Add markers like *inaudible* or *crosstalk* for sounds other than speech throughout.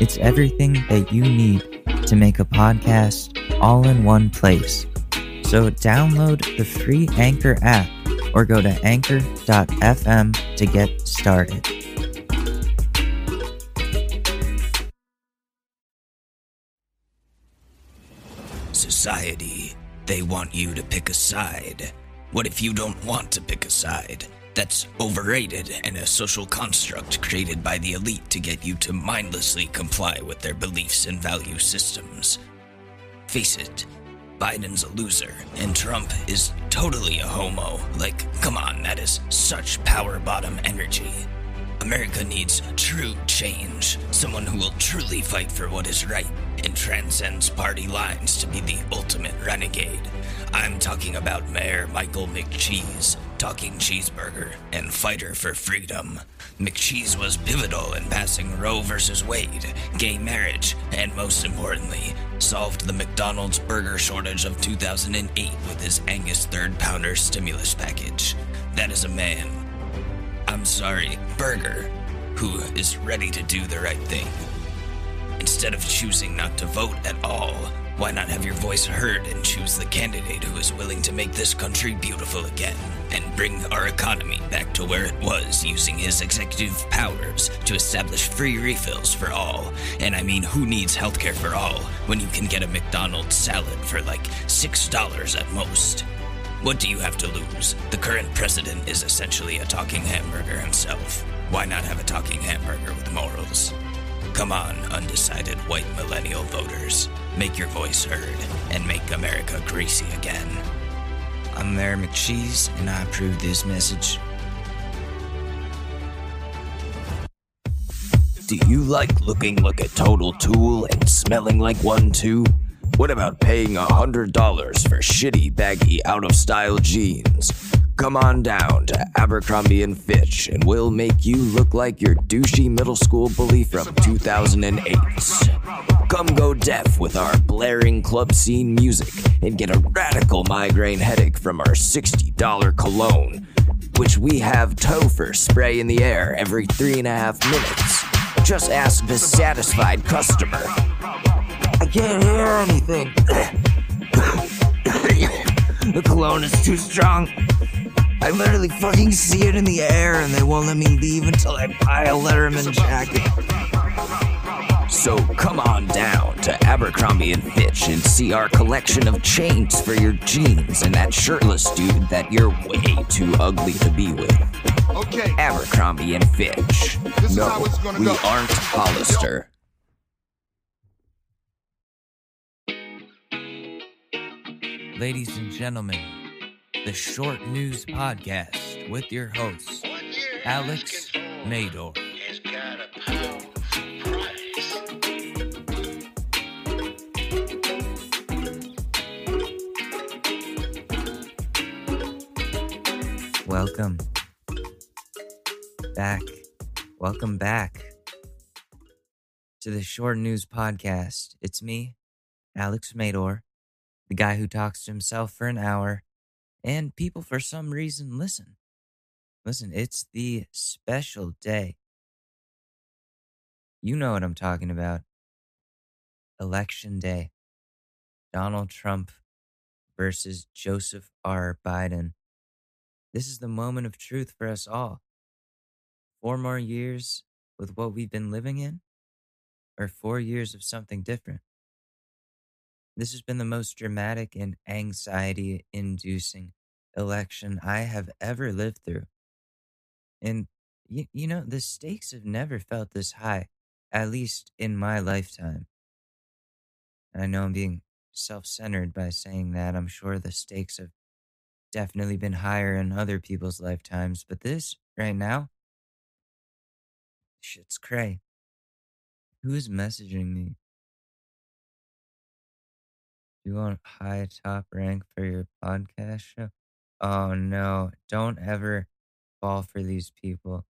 It's everything that you need to make a podcast all in one place. So download the free Anchor app or go to anchor.fm to get started. Society, they want you to pick a side. What if you don't want to pick a side? That's overrated and a social construct created by the elite to get you to mindlessly comply with their beliefs and value systems. Face it, Biden's a loser, and Trump is totally a homo. Like, come on, that is such power bottom energy. America needs true change, someone who will truly fight for what is right and transcends party lines to be the ultimate renegade. I'm talking about Mayor Michael McCheese, talking cheeseburger, and fighter for freedom. McCheese was pivotal in passing Roe v. Wade, gay marriage, and most importantly, solved the McDonald's burger shortage of 2008 with his Angus third pounder stimulus package. That is a man I'm sorry, Burger, who is ready to do the right thing. Instead of choosing not to vote at all, why not have your voice heard and choose the candidate who is willing to make this country beautiful again and bring our economy back to where it was using his executive powers to establish free refills for all? And I mean, who needs healthcare for all when you can get a McDonald's salad for like $6 at most? What do you have to lose? The current president is essentially a talking hamburger himself. Why not have a talking hamburger with morals? Come on, undecided white millennial voters. Make your voice heard and make America greasy again. I'm Mayor McCheese, and I approve this message. Do you like looking like a total tool and smelling like one too? What about paying a hundred dollars for shitty, baggy, out of style jeans? Come on down to Abercrombie and Fitch, and we'll make you look like your douchey middle school bully from 2008. Come go deaf with our blaring club scene music and get a radical migraine headache from our $60 cologne, which we have Topher spray in the air every three and a half minutes. Just ask the satisfied customer. I can't hear anything. the cologne is too strong. I literally fucking see it in the air and they won't let me leave until I buy a Letterman jacket. So come on down to Abercrombie and Fitch and see our collection of chains for your jeans and that shirtless dude that you're way too ugly to be with. Okay. Abercrombie and Fitch. This is no, how it's gonna we go. aren't Hollister. Ladies and gentlemen, the Short News Podcast with your host, Alex Mador. Welcome back. Welcome back to the Short News Podcast. It's me, Alex Mador, the guy who talks to himself for an hour, and people for some reason listen. Listen, it's the special day. You know what I'm talking about. Election Day. Donald Trump versus Joseph R. Biden. This is the moment of truth for us all. Four more years with what we've been living in, or four years of something different. This has been the most dramatic and anxiety inducing election I have ever lived through. And, you, you know, the stakes have never felt this high, at least in my lifetime. And I know I'm being self centered by saying that. I'm sure the stakes have definitely been higher in other people's lifetimes, but this right now, shit's cray. Who is messaging me? You want high top rank for your podcast show? Oh no, don't ever fall for these people.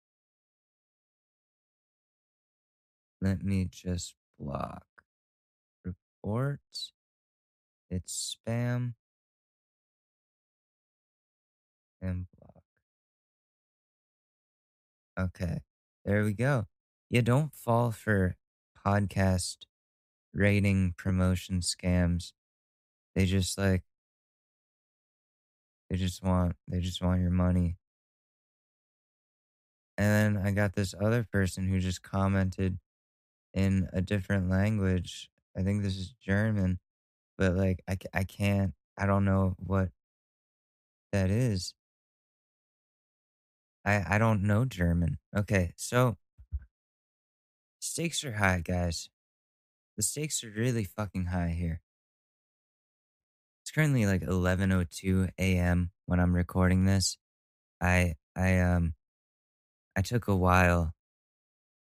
Let me just block. Report. It's spam. And block. Okay, there we go. Yeah, don't fall for podcast rating promotion scams. They just like they just want they just want your money. And then I got this other person who just commented in a different language. I think this is German, but like I, I can't I don't know what that is. I I don't know German. Okay, so stakes are high, guys. The stakes are really fucking high here. It's currently like 11:02 a.m. when I'm recording this. I I um I took a while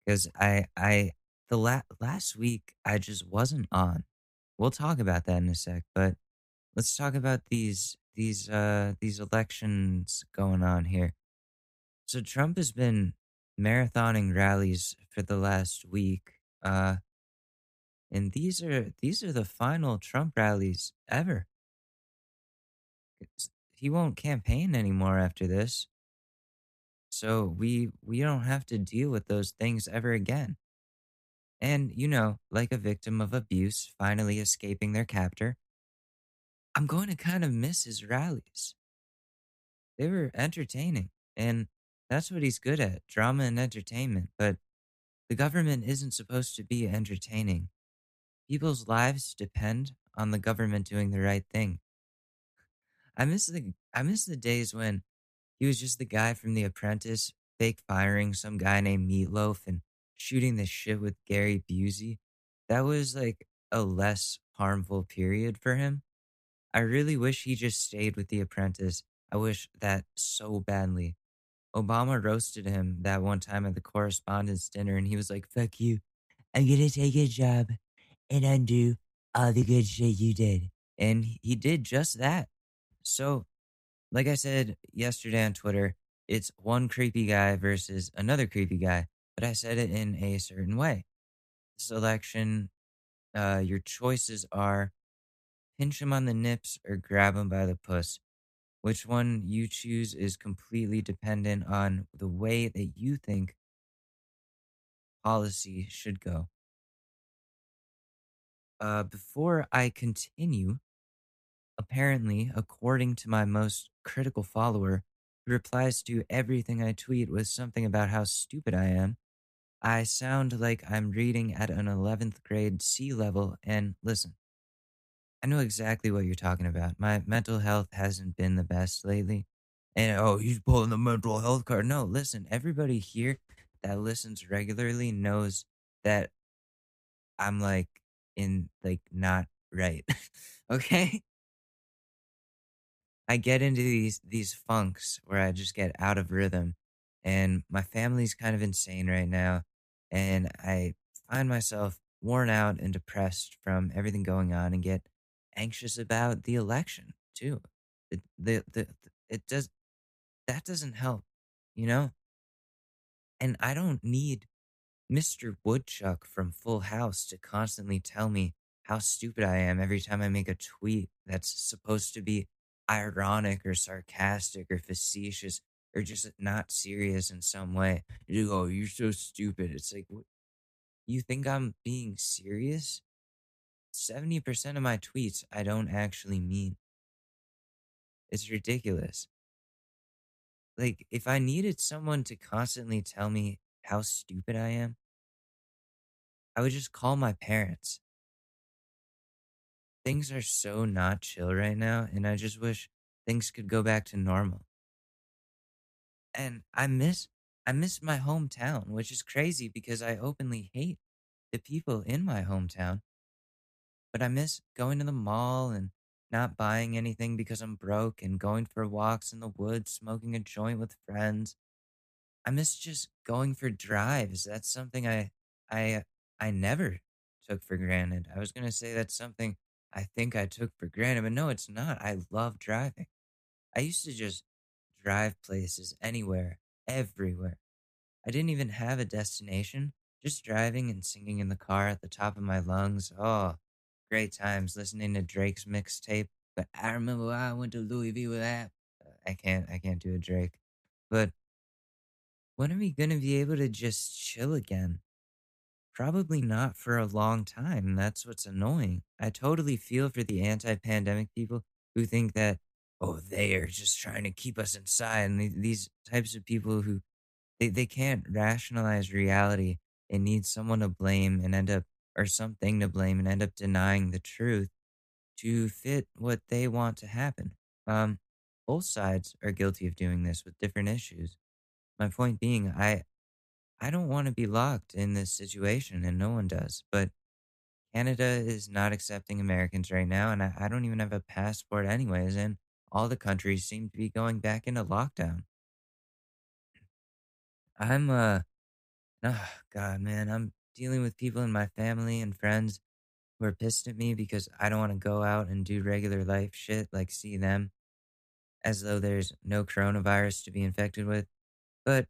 cuz I I the la- last week I just wasn't on. We'll talk about that in a sec, but let's talk about these these uh these elections going on here. So Trump has been marathoning rallies for the last week. Uh and these are these are the final Trump rallies ever. He won't campaign anymore after this. So we we don't have to deal with those things ever again. And you know, like a victim of abuse finally escaping their captor, I'm going to kind of miss his rallies. They were entertaining, and that's what he's good at, drama and entertainment, but the government isn't supposed to be entertaining. People's lives depend on the government doing the right thing. I miss the I miss the days when he was just the guy from The Apprentice, fake firing some guy named Meatloaf and shooting the shit with Gary Busey. That was like a less harmful period for him. I really wish he just stayed with The Apprentice. I wish that so badly. Obama roasted him that one time at the correspondence dinner, and he was like, fuck you. I'm gonna take a job and undo all the good shit you did. And he did just that. So, like I said yesterday on Twitter, it's one creepy guy versus another creepy guy, but I said it in a certain way. This election, uh, your choices are pinch him on the nips or grab him by the puss. Which one you choose is completely dependent on the way that you think policy should go. Uh, before I continue, apparently, according to my most critical follower, who replies to everything I tweet with something about how stupid I am, I sound like I'm reading at an 11th grade C level. And listen, I know exactly what you're talking about. My mental health hasn't been the best lately. And oh, he's pulling the mental health card. No, listen, everybody here that listens regularly knows that I'm like in like not right. *laughs* okay? I get into these these funks where I just get out of rhythm and my family's kind of insane right now and I find myself worn out and depressed from everything going on and get anxious about the election too. It, the, the, it does that doesn't help, you know? And I don't need Mr. Woodchuck from Full House to constantly tell me how stupid I am every time I make a tweet that's supposed to be ironic or sarcastic or facetious or just not serious in some way. You go, oh, you're so stupid. It's like, what? you think I'm being serious? 70% of my tweets I don't actually mean. It's ridiculous. Like, if I needed someone to constantly tell me how stupid I am, I would just call my parents. Things are so not chill right now, and I just wish things could go back to normal. And I miss I miss my hometown, which is crazy because I openly hate the people in my hometown. But I miss going to the mall and not buying anything because I'm broke and going for walks in the woods, smoking a joint with friends. I miss just going for drives. That's something I I I never took for granted. I was going to say that's something I think I took for granted, but no, it's not. I love driving. I used to just drive places anywhere, everywhere. I didn't even have a destination, just driving and singing in the car at the top of my lungs. Oh, great times listening to Drake's mixtape. But I remember I went to Louisville with that. Uh, I can't, I can't do a Drake. But when are we gonna be able to just chill again? Probably not for a long time. That's what's annoying. I totally feel for the anti pandemic people who think that, oh, they are just trying to keep us inside. And these types of people who they, they can't rationalize reality and need someone to blame and end up, or something to blame and end up denying the truth to fit what they want to happen. Um, both sides are guilty of doing this with different issues. My point being, I I don't want to be locked in this situation, and no one does. But Canada is not accepting Americans right now, and I, I don't even have a passport, anyways. And all the countries seem to be going back into lockdown. I'm, uh, oh, God, man, I'm dealing with people in my family and friends who are pissed at me because I don't want to go out and do regular life shit, like see them as though there's no coronavirus to be infected with. But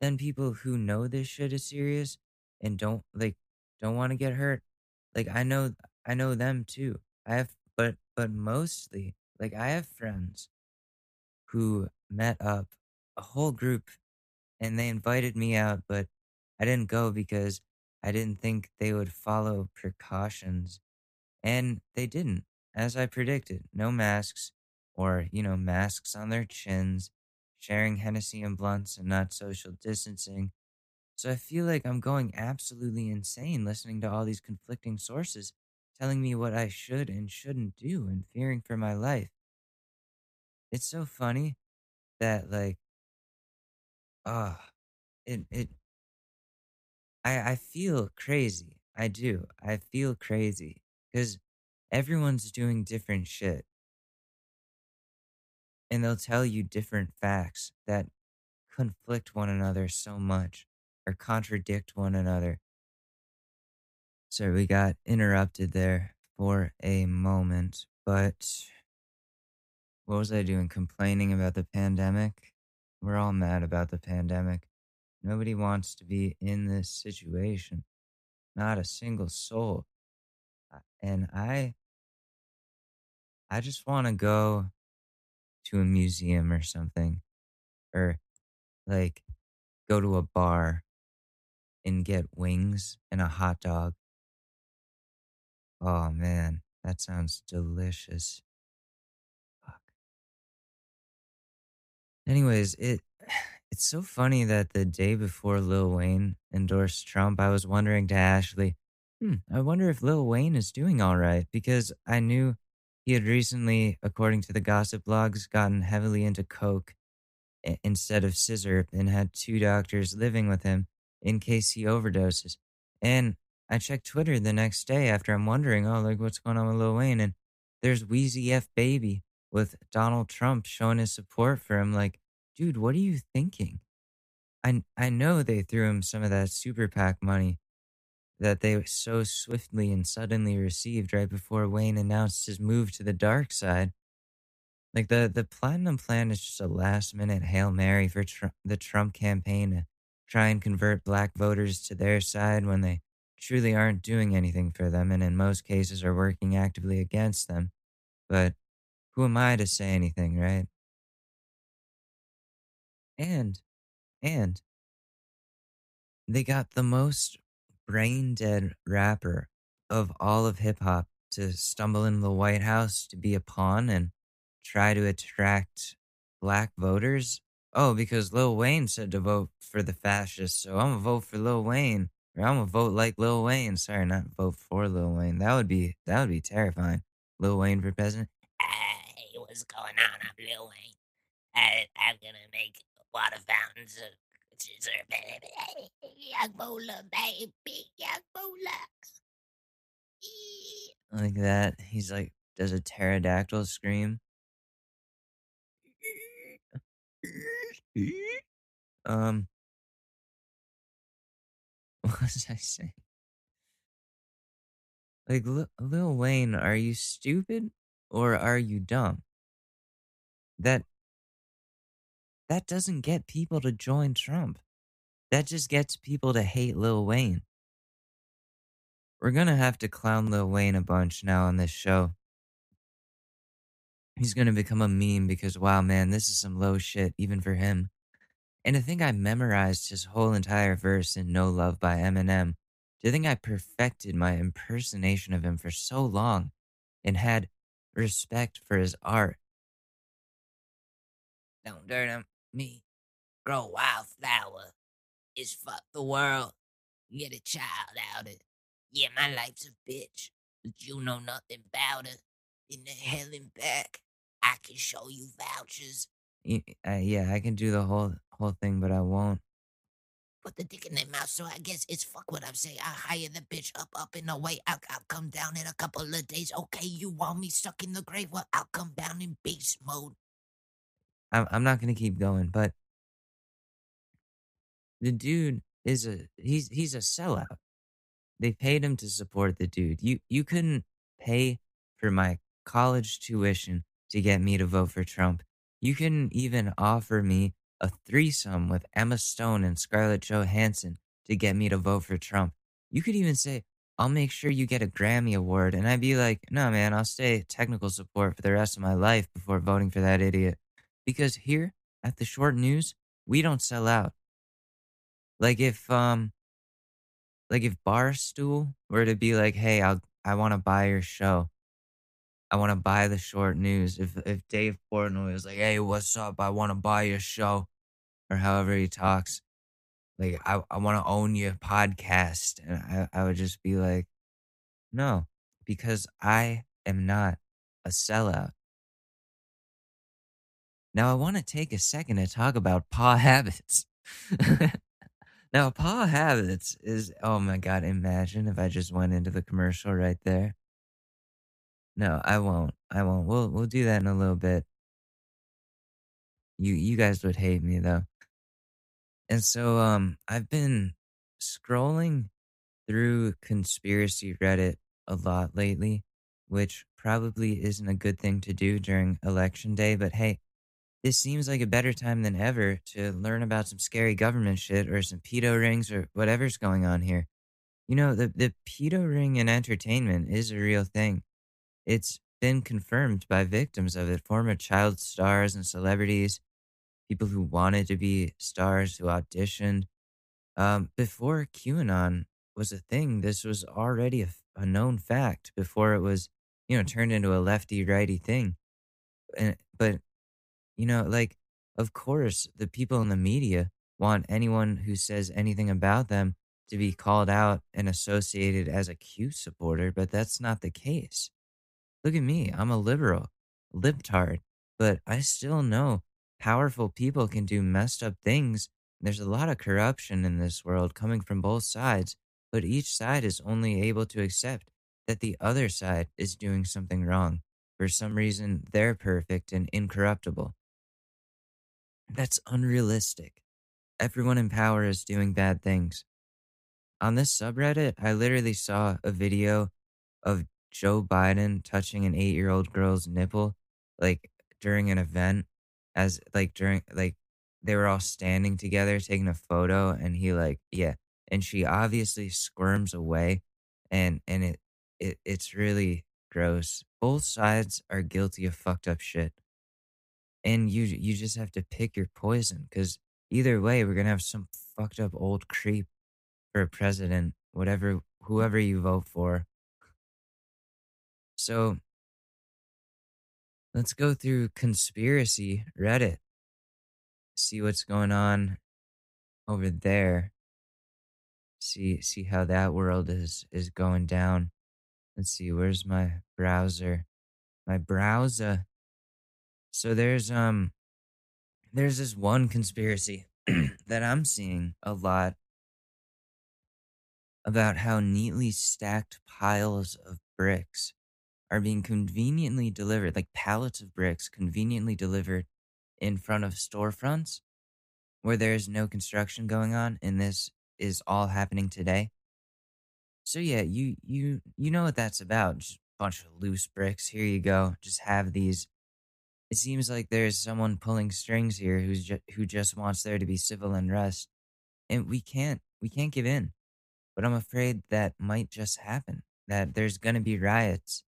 then people who know this shit is serious and don't like don't want to get hurt, like I know I know them too. I have but but mostly like I have friends who met up a whole group and they invited me out, but I didn't go because I didn't think they would follow precautions. And they didn't, as I predicted. No masks, or, you know, masks on their chins, sharing Hennessy and blunts and not social distancing. So I feel like I'm going absolutely insane listening to all these conflicting sources telling me what I should and shouldn't do and fearing for my life. It's so funny that like ah it it I I feel crazy. I do. I feel crazy cuz everyone's doing different shit and they'll tell you different facts that conflict one another so much or contradict one another. So we got interrupted there for a moment, but what was I doing? Complaining about the pandemic? We're all mad about the pandemic. Nobody wants to be in this situation. Not a single soul. And I I just want to go to a museum or something or like go to a bar and get wings and a hot dog. Oh man, that sounds delicious. Fuck. Anyways, it *sighs* it's so funny that the day before Lil Wayne endorsed Trump, I was wondering to Ashley, hmm, I wonder if Lil Wayne is doing all right because I knew he had recently, according to the gossip blogs, gotten heavily into coke instead of scissor and had two doctors living with him in case he overdoses. And I checked Twitter the next day after I'm wondering, oh, like what's going on with Lil Wayne? And there's Weezy F Baby with Donald Trump showing his support for him. Like, dude, what are you thinking? I I know they threw him some of that super PAC money that they so swiftly and suddenly received right before Wayne announced his move to the dark side. Like the the platinum plan is just a last minute hail mary for Tr- the Trump campaign to try and convert black voters to their side when they truly aren't doing anything for them and in most cases are working actively against them. But who am I to say anything, right? And and they got the most brain dead rapper of all of hip hop to stumble in the White House to be a pawn and try to attract black voters. Oh, because Lil Wayne said to vote for the fascists, so I'm gonna vote for Lil Wayne, or I'm gonna vote like Lil Wayne. Sorry, not vote for Lil Wayne. That would be that would be terrifying. Lil Wayne for president. Hey, what's going on? I'm Lil Wayne. I, I'm gonna make water fountains baby. Like that. He's like does a pterodactyl scream. Um, *laughs* what was I saying? Like Lil Wayne, are you stupid or are you dumb? That that doesn't get people to join Trump. That just gets people to hate Lil Wayne. We're gonna have to clown Lil Wayne a bunch now on this show. He's gonna become a meme because wow, man, this is some low shit even for him. And I think I memorized his whole entire verse in No Love by Eminem. You think I perfected my impersonation of him for so long and had respect for his art? Don't dirt on me. Grow wildflower. Is fuck the world. Get a child out it. Yeah, my life's a bitch, but you know nothing about it. In the hell and back, I can show you vouchers. Uh, yeah, I can do the whole whole thing, but I won't. Put the dick in their mouth, so I guess it's fuck what I'm saying. I hire the bitch up, up and away. I'll, I'll come down in a couple of days. Okay, you want me stuck in the grave? Well, I'll come down in beast mode. I'm I'm not gonna keep going, but the dude is a he's he's a sellout. They paid him to support the dude. You you couldn't pay for my college tuition to get me to vote for Trump. You couldn't even offer me a threesome with Emma Stone and Scarlett Johansson to get me to vote for Trump. You could even say, I'll make sure you get a Grammy Award. And I'd be like, no, man, I'll stay technical support for the rest of my life before voting for that idiot. Because here at the short news, we don't sell out. Like if um like if Barstool were to be like, hey, I'll I want to buy your show. I want to buy the short news. If if Dave Portnoy was like, hey, what's up? I want to buy your show, or however he talks, like I, I want to own your podcast. And I, I would just be like, no, because I am not a sellout. Now I want to take a second to talk about paw *laughs* habits. now paw habits is oh my god, imagine if I just went into the commercial right there. No, I won't. I won't. We'll we'll do that in a little bit. You you guys would hate me though. And so um I've been scrolling through conspiracy Reddit a lot lately, which probably isn't a good thing to do during election day, but hey, this seems like a better time than ever to learn about some scary government shit or some pedo rings or whatever's going on here. You know, the the pedo ring in entertainment is a real thing. It's been confirmed by victims of it, former child stars and celebrities, people who wanted to be stars who auditioned. Um, before QAnon was a thing, this was already a, a known fact before it was, you know, turned into a lefty righty thing. And, but, you know, like, of course, the people in the media want anyone who says anything about them to be called out and associated as a Q supporter, but that's not the case. Look at me. I'm a liberal, libtard, but I still know powerful people can do messed up things. There's a lot of corruption in this world coming from both sides, but each side is only able to accept that the other side is doing something wrong. For some reason, they're perfect and incorruptible. That's unrealistic. Everyone in power is doing bad things. On this subreddit, I literally saw a video of Joe Biden touching an eight year old girl's nipple, like during an event, as like during, like they were all standing together taking a photo, and he, like, yeah. And she obviously squirms away, and, and it, it, it's really gross. Both sides are guilty of fucked up shit. And you, you just have to pick your poison because either way, we're gonna have some fucked up old creep for a president, whatever, whoever you vote for. So let's go through conspiracy Reddit. See what's going on over there. See see how that world is is going down. Let's see, where's my browser? My browser. So there's um there's this one conspiracy *clears throat* that I'm seeing a lot about how neatly stacked piles of bricks are being conveniently delivered, like pallets of bricks conveniently delivered in front of storefronts where there is no construction going on, and this is all happening today. So yeah, you you you know what that's about. Just a bunch of loose bricks. Here you go. Just have these. It seems like there's someone pulling strings here who's ju- who just wants there to be civil unrest, and we can't we can't give in. But I'm afraid that might just happen. That there's gonna be riots.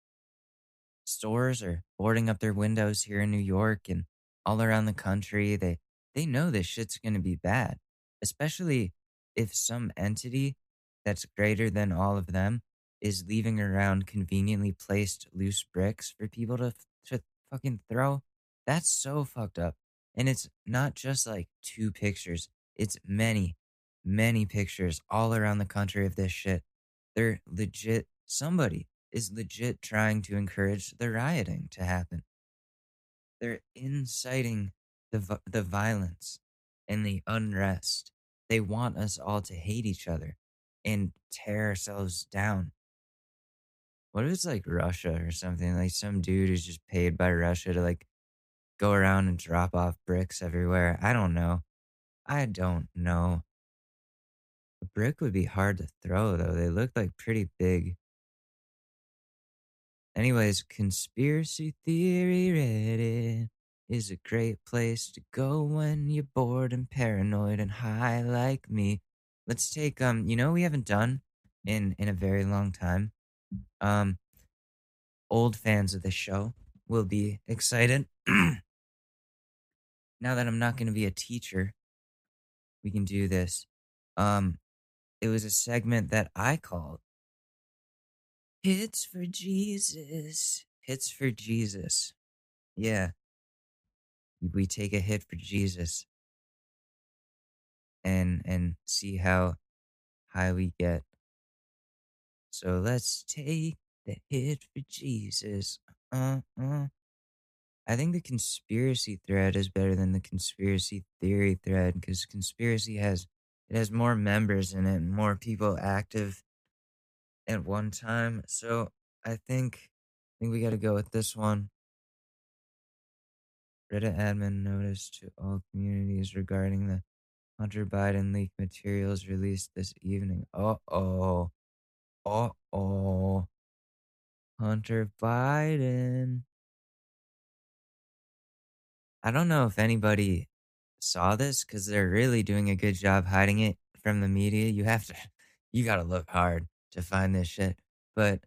Stores are boarding up their windows here in New York and all around the country. They they know this shit's gonna be bad, especially if some entity that's greater than all of them is leaving around conveniently placed loose bricks for people to to fucking throw. That's so fucked up. And it's not just like two pictures. It's many, many pictures all around the country of this shit. They're legit somebody is legit trying to encourage the rioting to happen. They're inciting the the violence and the unrest. They want us all to hate each other and tear ourselves down. What if it's like Russia or something? Like some dude is just paid by Russia to like go around and drop off bricks everywhere. I don't know. I don't know. A brick would be hard to throw though. They look like pretty big. Anyways, conspiracy theory Reddit is a great place to go when you're bored and paranoid and high like me. Let's take um, you know we haven't done in in a very long time. Um, old fans of the show will be excited. *clears throat* now that I'm not going to be a teacher, we can do this. Um, it was a segment that I called Hits for Jesus. Hits for Jesus. Yeah. We take a hit for Jesus and and see how high we get. So let's take the hit for Jesus. Uh uh. I think the conspiracy thread is better than the conspiracy theory thread because conspiracy has it has more members in it and more people active at one time. So I think I think we got to go with this one. Reddit admin notice to all communities regarding the Hunter Biden leak materials released this evening. Uh oh. Uh oh. Hunter Biden. I don't know if anybody saw this because they're really doing a good job hiding it from the media. You have to, *laughs* you got to look hard to find this shit. But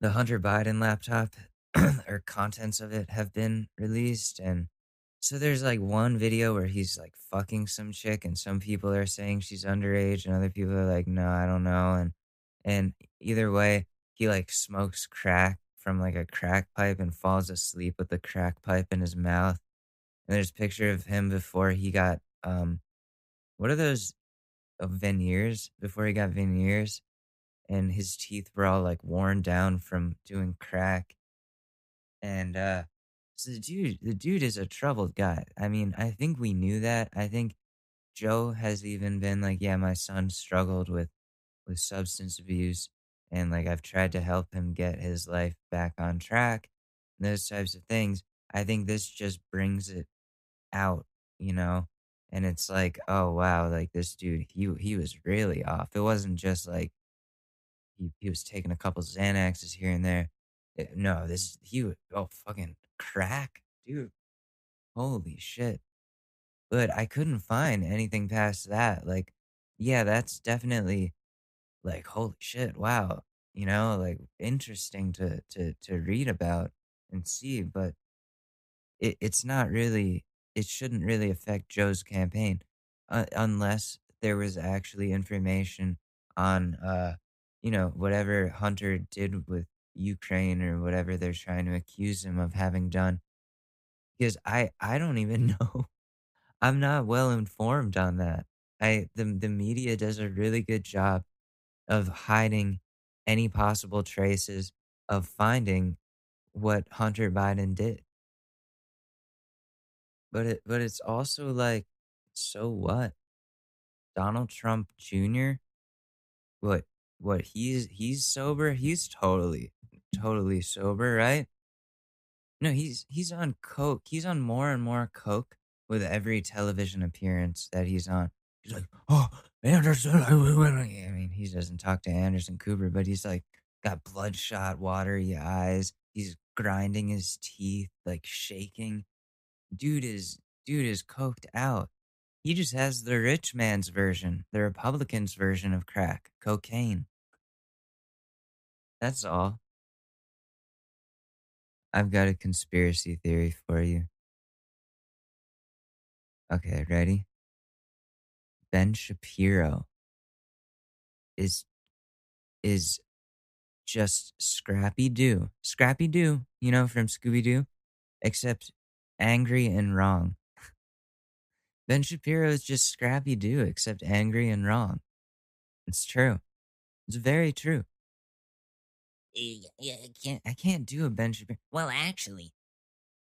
the Hunter Biden laptop *clears throat* or contents of it have been released. And so there's like one video where he's like fucking some chick, and some people are saying she's underage, and other people are like, no, I don't know. And, and either way, he like smokes crack from like a crack pipe and falls asleep with the crack pipe in his mouth. And there's a picture of him before he got um what are those uh, veneers before he got veneers and his teeth were all like worn down from doing crack. And uh so the dude the dude is a troubled guy. I mean, I think we knew that. I think Joe has even been like, yeah, my son struggled with with substance abuse and like I've tried to help him get his life back on track, those types of things. I think this just brings it out, you know? And it's like, oh wow, like this dude, he he was really off. It wasn't just like he, he was taking a couple Xanaxes here and there. It- no, this he was oh fucking crack, dude. Holy shit. But I couldn't find anything past that. Like, yeah, that's definitely like holy shit wow you know like interesting to to to read about and see but it, it's not really it shouldn't really affect joe's campaign uh, unless there was actually information on uh you know whatever hunter did with ukraine or whatever they're trying to accuse him of having done because i i don't even *laughs* know. I'm not well informed on that. I the, the media does a really good job of hiding any possible traces of finding what Hunter Biden did. But it but it's also like so what? Donald Trump Jr. What what he's he's sober? He's totally totally sober, right? No, he's he's on coke. He's on more and more coke with every television appearance that he's on. He's like, "Oh, Anderson. I mean, he doesn't talk to Anderson Cooper, but he's like got bloodshot, watery eyes. He's grinding his teeth, like shaking. Dude is dude is coked out. He just has the rich man's version, the Republicans' version of crack, cocaine. That's all. I've got a conspiracy theory for you. Okay, ready? Ben Shapiro is is just Scrappy Doo. Scrappy Doo, you know, from Scooby Doo, except angry and wrong. *laughs* ben Shapiro is just Scrappy Doo, except angry and wrong. It's true. It's very true. Yeah, I can't. I can't do a Ben Shapiro. Well, actually,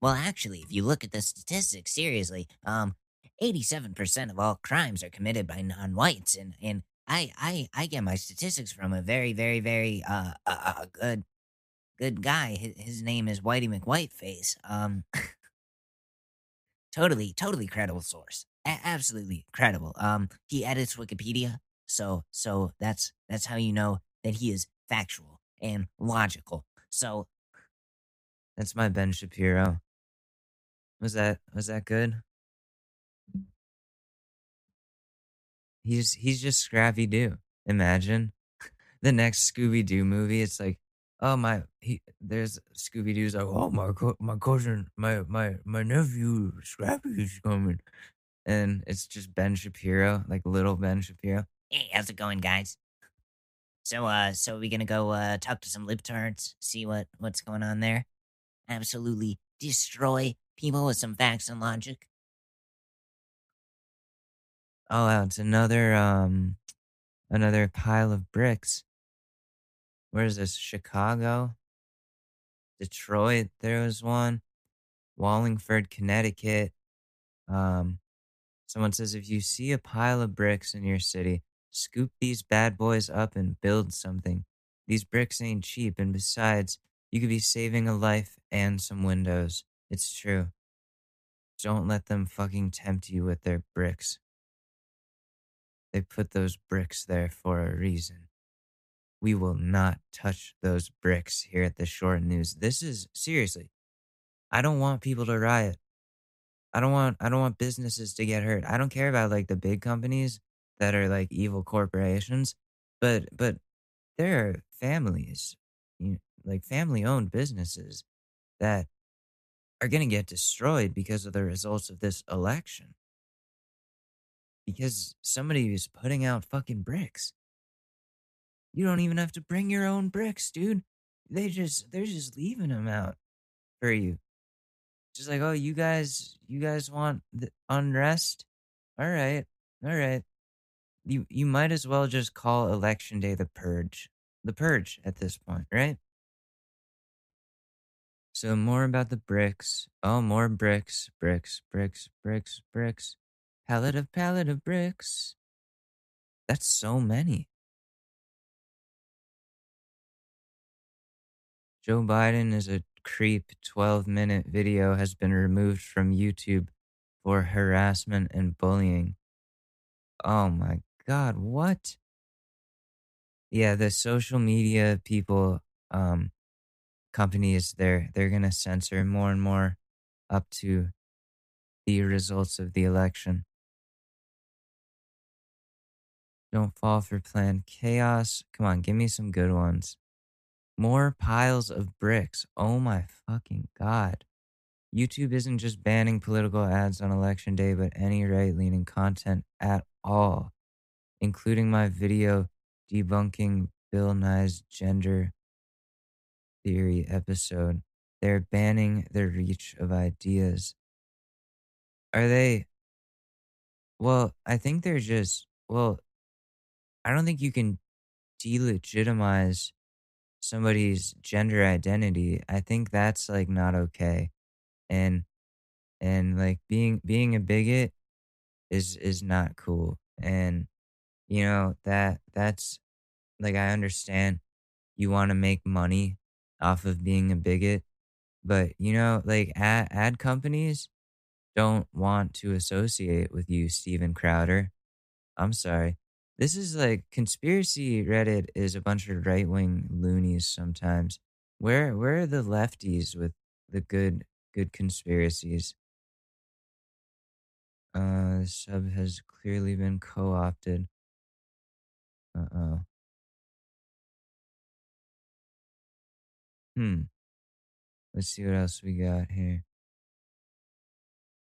well, actually, if you look at the statistics seriously, um, eighty-seven percent of all crimes are committed by non-whites, and and I I I get my statistics from a very very very uh, uh, uh good good guy. His, his name is Whitey McWhiteface. Um, *laughs* totally totally credible source. A- absolutely credible. Um, he edits Wikipedia, so so that's that's how you know that he is factual and logical. So That's my Ben Shapiro. Was that was that good? He's he's just Scrappy Doo. Imagine *laughs* the next Scooby Doo movie. It's like, oh my, he, there's Scooby Doo's like, oh my co- my cousin, my my my nephew Scrappy is coming, and it's just Ben Shapiro, like little Ben Shapiro. hey, how's it going, guys? So uh, so we gonna go uh talk to some libtards, see what what's going on there. Absolutely destroy people with some facts and logic. Oh, wow, it's another um, another pile of bricks. Where is this? Chicago, Detroit. There was one. Wallingford, Connecticut. Um, someone says if you see a pile of bricks in your city, scoop these bad boys up and build something. These bricks ain't cheap, and besides, you could be saving a life and some windows. It's true. Don't let them fucking tempt you with their bricks. They put those bricks there for a reason. We will not touch those bricks here at the short news. This is seriously. I don't want people to riot. I don't want I don't want businesses to get hurt. I don't care about like the big companies that are like evil corporations, but but there are families, you know, like family owned businesses that are going to get destroyed because of the results of this election because somebody is putting out fucking bricks. You don't even have to bring your own bricks, dude. They just they're just leaving them out for you. Just like, oh, you guys, you guys want the unrest? All right, all right. You you might as well just call election day the purge, the purge at this point, right? So more about the bricks. Oh, more bricks, bricks, bricks, bricks, bricks. Pallet of pallet of bricks. That's so many. Joe Biden is a creep 12 minute video has been removed from YouTube for harassment and bullying. Oh my god, what? Yeah, the social media people um companies they're they're going to censor more and more up to the results of the election. Don't fall for planned chaos. Come on, give me some good ones. More piles of bricks. Oh my fucking god. YouTube isn't just banning political ads on election day, but any right leaning content at all, including my video debunking Bill Nye's gender theory episode. They're banning the reach of ideas. Are they? Well, I think they're just, well, I don't think you can delegitimize somebody's gender identity. I think that's like not okay. And and like being being a bigot is is not cool. And you know that that's like I understand you want to make money off of being a bigot, but you know like ad, ad companies don't want to associate with you, Steven Crowder. I'm sorry This is like conspiracy Reddit is a bunch of right wing loonies sometimes. Where where are the lefties with the good good conspiracies? Uh, the sub has clearly been co opted. Uh oh. Hmm. Let's see what else we got here.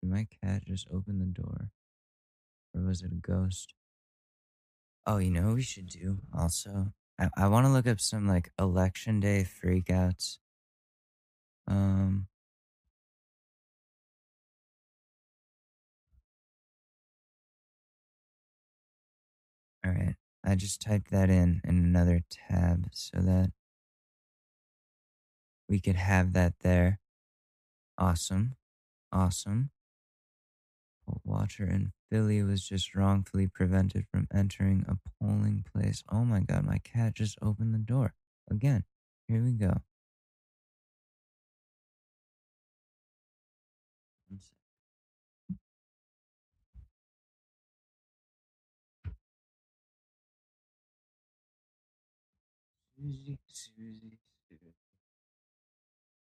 Did my cat just open the door? Or was it a ghost? Oh, you know what we should do also? I, I want to look up some like election day freakouts. Um, all right. I just typed that in in another tab so that we could have that there. Awesome. Awesome. A watcher in Philly was just wrongfully prevented from entering a polling place. Oh my god, my cat just opened the door. Again. Here we go.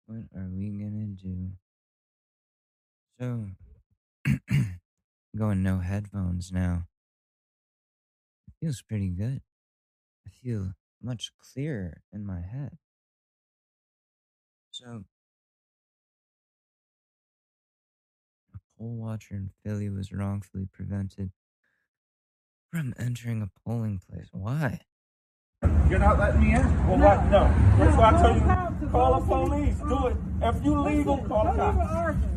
What are we gonna do? So, *clears throat* going no headphones now. It feels pretty good. I feel much clearer in my head. So, a poll watcher in Philly was wrongfully prevented from entering a polling place. Why? You're not letting me in? Well, what? No. That's why I told you, call the police. Do it. If you legal, call the Don't cops. argue.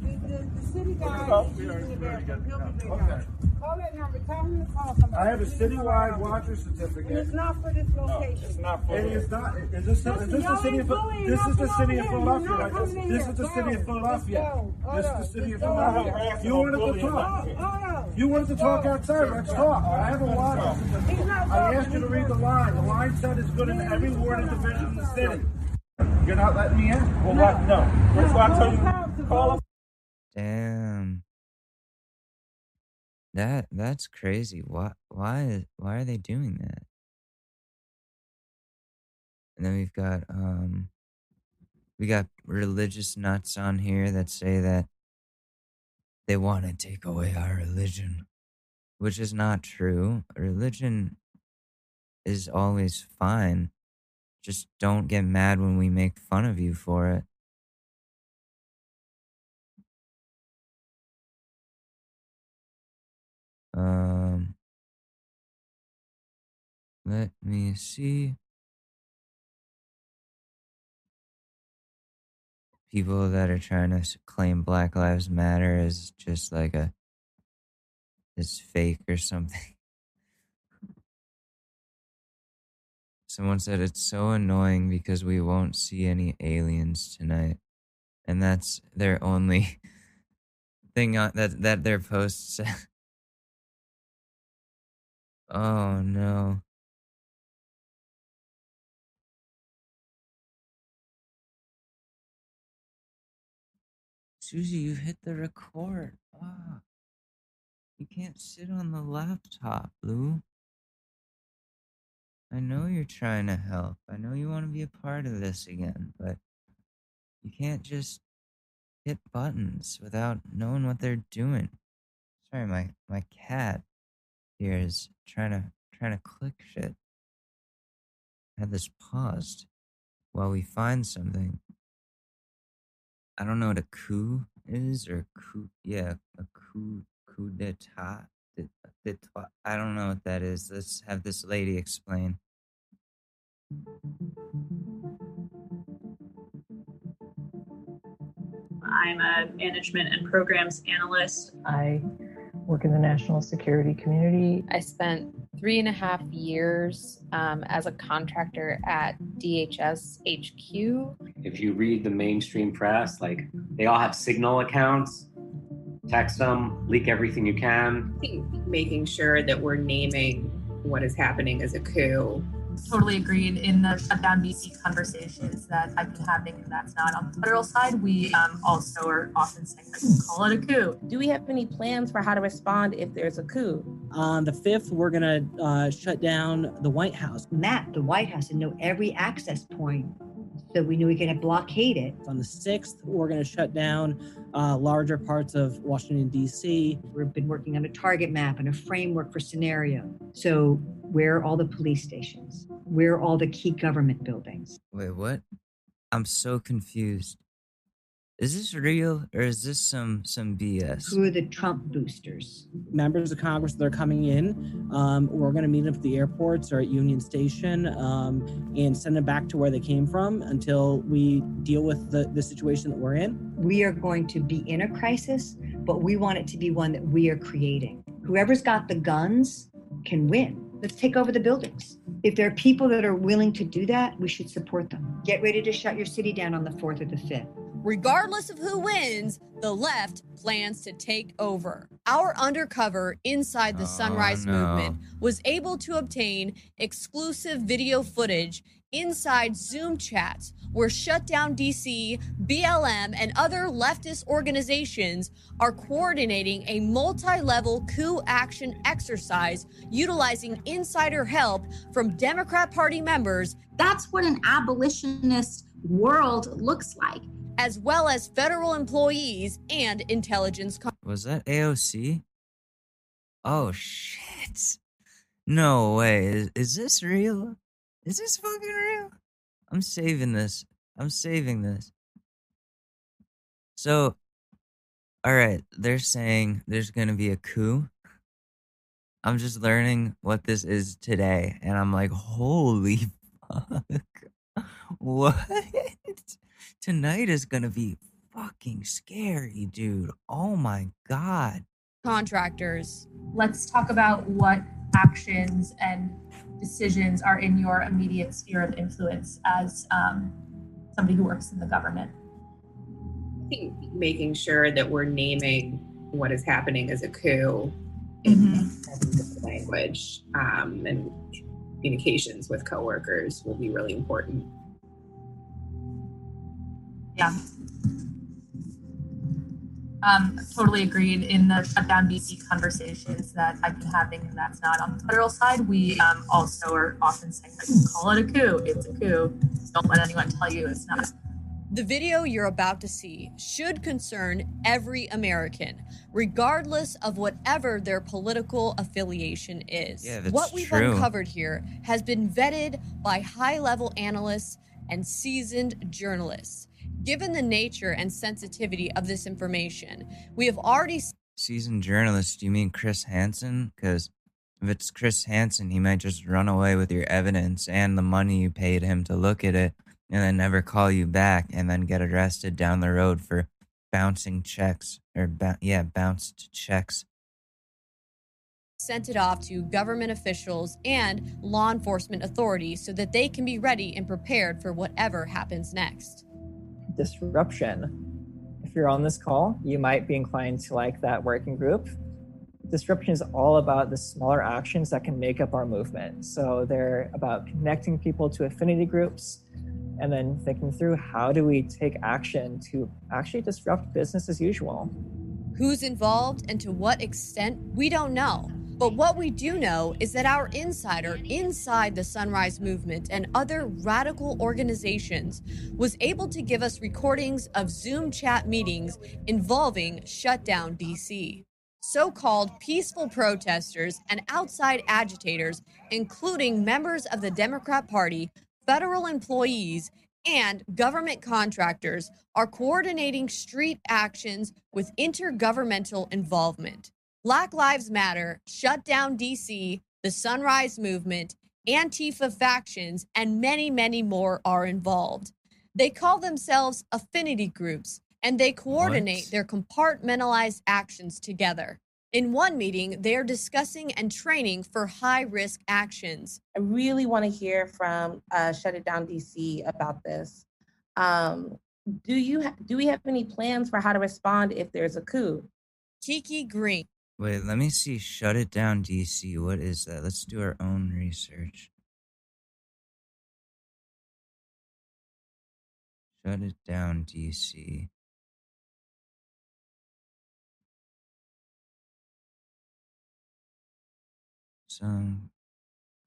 The, the, the city guy Oh, we already- we already there. got- He'll be okay. Call that number. Tell him to call somebody. I have a He's citywide around. watcher And certificate. it's not for this location. It's not for. It is not. Is this, is this the city of bullying This is the city of. Philadelphia, right? This, coming this here. is the city of Philadelphia. Let's go. Hold This is the city of Philadelphia. You wanted to talk. hold up. You wanted to talk outside. Let's talk. I have a water. He's not I asked you to read the line. The line said it's good in every ward and division in the city. You're not letting me in? Well, what? No. That's why I told you, call the Damn. That that's crazy. Why why why are they doing that? And then we've got um we got religious nuts on here that say that they want to take away our religion, which is not true. Religion is always fine. Just don't get mad when we make fun of you for it. Um, let me see. People that are trying to claim Black Lives Matter is just like a is fake or something. *laughs* Someone said it's so annoying because we won't see any aliens tonight, and that's their only *laughs* thing on that that their post said. *laughs* Oh no. Susie, you hit the record. Ah. You can't sit on the laptop, Lou. I know you're trying to help. I know you want to be a part of this again, but you can't just hit buttons without knowing what they're doing. Sorry, my my cat here is trying to trying to click shit. Had this paused while we find something. I don't know what a coup is or a coup. Yeah, a coup coup d'état. I don't know what that is. Let's have this lady explain. I'm a management and programs analyst. I work in the national security community. I spent three and a half years um, as a contractor at DHS HQ. if you read the mainstream press, like they all have signal accounts. Text them, leak everything you can. I think making sure that we're naming what is happening as a coup totally agreed in the shutdown DC conversations that I've been having, and that's not on the federal side. We um, also are often saying that we call it a coup. Do we have any plans for how to respond if there's a coup? On the 5th, we're going to uh, shut down the White House. Map the White House and know every access point so we knew we could blockade it. On the 6th, we're going to shut down uh, larger parts of Washington, D.C. We've been working on a target map and a framework for scenario. So, where are all the police stations? Where are all the key government buildings? Wait, what? I'm so confused. Is this real or is this some some BS? Who are the Trump boosters? Members of Congress that are coming in, um, we're going to meet them at the airports or at Union Station um, and send them back to where they came from until we deal with the, the situation that we're in. We are going to be in a crisis, but we want it to be one that we are creating. Whoever's got the guns can win. Let's take over the buildings. If there are people that are willing to do that, we should support them. Get ready to shut your city down on the 4th or the 5th. Regardless of who wins, the left plans to take over. Our undercover inside the Oh, Sunrise no. Movement was able to obtain exclusive video footage inside Zoom chats where Shutdown DC, BLM, and other leftist organizations are coordinating a multi level coup action exercise utilizing insider help from Democrat Party members. That's what an abolitionist world looks like. As well as federal employees and intelligence. Com- Was that AOC? Oh shit. No way. Is, is this real? Is this fucking real? I'm saving this. I'm saving this. So, all right, they're saying there's going to be a coup. I'm just learning what this is today, and I'm like, holy *laughs* fuck. *laughs* What? Tonight is going to be fucking scary, dude. Oh my God. contractors. Let's talk about what actions and decisions are in your immediate sphere of influence as um, somebody who works in the government. I think making sure that we're naming what is happening as a coup in different language um, and communications with coworkers will be really important. Yeah. Um, totally agreed in the shutdown DC conversations that I've been having, and that's not on the federal side. We um, also are often saying that we call it a coup. It's a coup. Don't let anyone tell you it's not. The video you're about to see should concern every American, regardless of whatever their political affiliation is. Yeah, that's what we've true. uncovered here has been vetted by high level analysts and seasoned journalists. Given the nature and sensitivity of this information, we have already Seasoned journalist, do you mean Chris Hansen? Because if it's Chris Hansen, he might just run away with your evidence and the money you paid him to look at it and then never call you back and then get arrested down the road for bouncing checks or, ba- yeah, bounced checks. sent it off to government officials and law enforcement authorities so that they can be ready and prepared for whatever happens next. Disruption. If you're on this call, you might be inclined to like that working group. Disruption is all about the smaller actions that can make up our movement. So they're about connecting people to affinity groups and then thinking through how do we take action to actually disrupt business as usual. Who's involved and to what extent, we don't know. But what we do know is that our insider inside the Sunrise Movement and other radical organizations was able to give us recordings of Zoom chat meetings involving Shutdown DC. So called peaceful protesters and outside agitators, including members of the Democrat Party, federal employees, and government contractors, are coordinating street actions with intergovernmental involvement. Black Lives Matter, Shut Down DC, the Sunrise Movement, Antifa factions, and many, many more are involved. They call themselves affinity groups and they coordinate What? their compartmentalized actions together. In one meeting, they are discussing and training for high risk actions. I really want to hear from uh, Shut It Down DC about this. Um, do you ha- do we have any plans for how to respond if there's a coup? Kiki Green. Wait, let me see. Shut it down, DC. What is that? Let's do our own research. Shut it down, DC. Some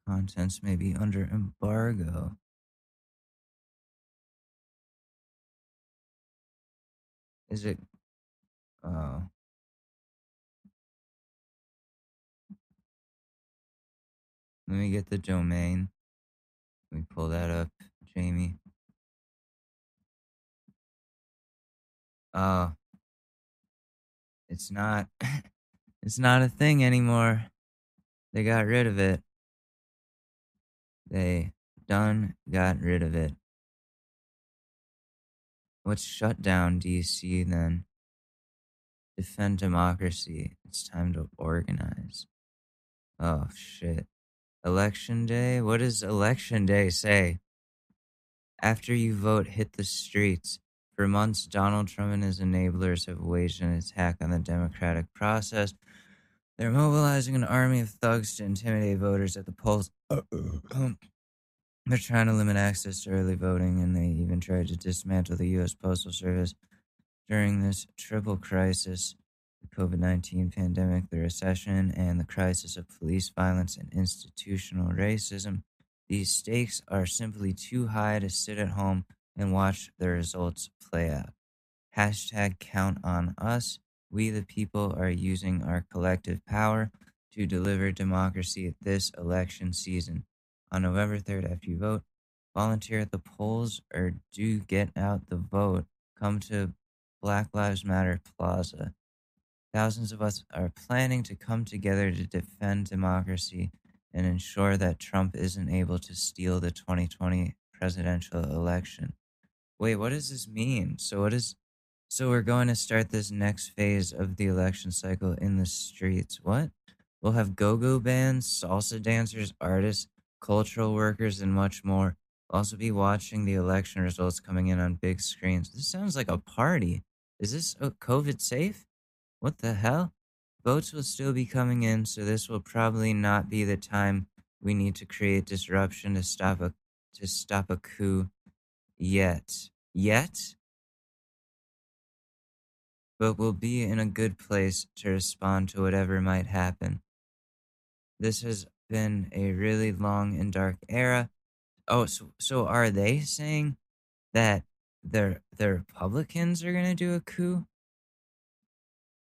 contents may be under embargo. Is it? Oh. Let me get the domain. Let me pull that up, Jamie. Oh, it's not. *laughs* It's not a thing anymore. They got rid of it. They done got rid of it. Let's shut down DC then. Defend democracy. It's time to organize. Oh shit. Election day? What does election day say? After you vote, hit the streets. For months, Donald Trump and his enablers have waged an attack on the democratic process. They're mobilizing an army of thugs to intimidate voters at the polls. *clears throat* They're trying to limit access to early voting, and they even tried to dismantle the U.S. Postal Service during this triple crisis COVID 19 pandemic, the recession, and the crisis of police violence and institutional racism. These stakes are simply too high to sit at home and watch the results play out. Hashtag count on us. We, the people, are using our collective power to deliver democracy this election season. On November 3rd, after you vote, volunteer at the polls or do get out the vote. Come to Black Lives Matter Plaza. Thousands of us are planning to come together to defend democracy and ensure that Trump isn't able to steal the 2020 presidential election. Wait, what does this mean? So what is so we're going to start this next phase of the election cycle in the streets. What? We'll have go-go bands, salsa dancers, artists, cultural workers, and much more. We'll also be watching the election results coming in on big screens. This sounds like a party. Is this uh, COVID safe? What the hell? Votes will still be coming in, so this will probably not be the time we need to create disruption to stop a to stop a coup yet. Yet? But we'll be in a good place to respond to whatever might happen. This has been a really long and dark era. Oh, so, so are they saying that the the Republicans are gonna do a coup?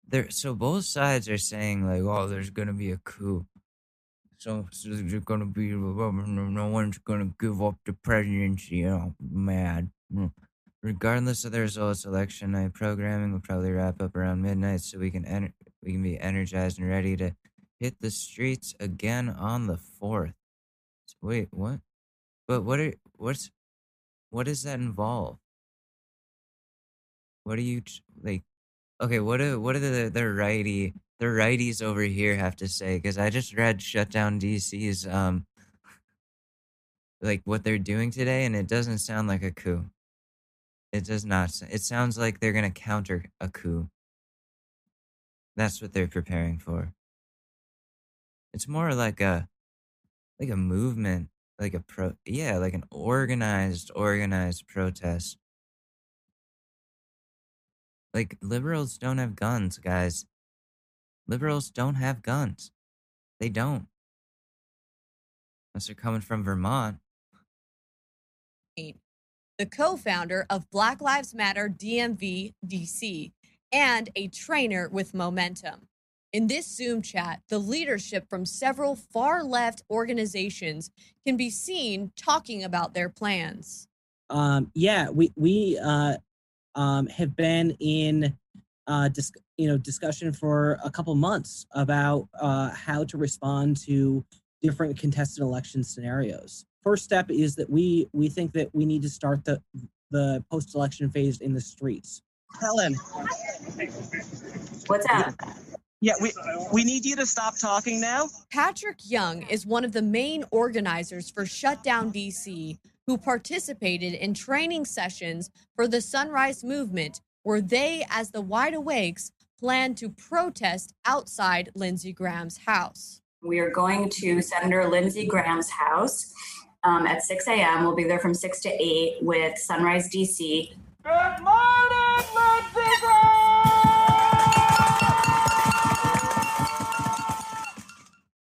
There, so both sides are saying like, oh, there's gonna be a coup. So, so there's gonna be no one's gonna give up the presidency. Oh, mad. Mm. Regardless of the results, election night programming will probably wrap up around midnight, so we can enter, we can be energized and ready to hit the streets again on the fourth. Wait, what? But what are what's what does that involve? What are you like? Okay, what do what do the the righty the righties over here have to say? Because I just read shut down DC's um like what they're doing today, and it doesn't sound like a coup. It does not. It sounds like they're gonna counter a coup. That's what they're preparing for. It's more like a like a movement, like a pro yeah, like an organized organized protest. Like liberals don't have guns, guys. Liberals don't have guns. They don't. Unless they're coming from Vermont. the co founder of Black Lives Matter DMV DC, and a trainer with momentum. In this Zoom chat, the leadership from several far left organizations can be seen talking about their plans. um, yeah, we we uh, um, have been in uh, dis- you know discussion for a couple months about uh, how to respond to different contested election scenarios. First step is that we we think that we need to start the the post election phase in the streets. Helen. What's up? Yeah, we we need you to stop talking now. Patrick Young is one of the main organizers for Shutdown DC, who participated in training sessions for the Sunrise Movement, where they, as the Wide Awakes, plan to protest outside Lindsey Graham's house. We are going to Senator Lindsey Graham's house um, at 6 a.m. We'll be there from 6 to 8 with Sunrise DC. Good morning, Mexico!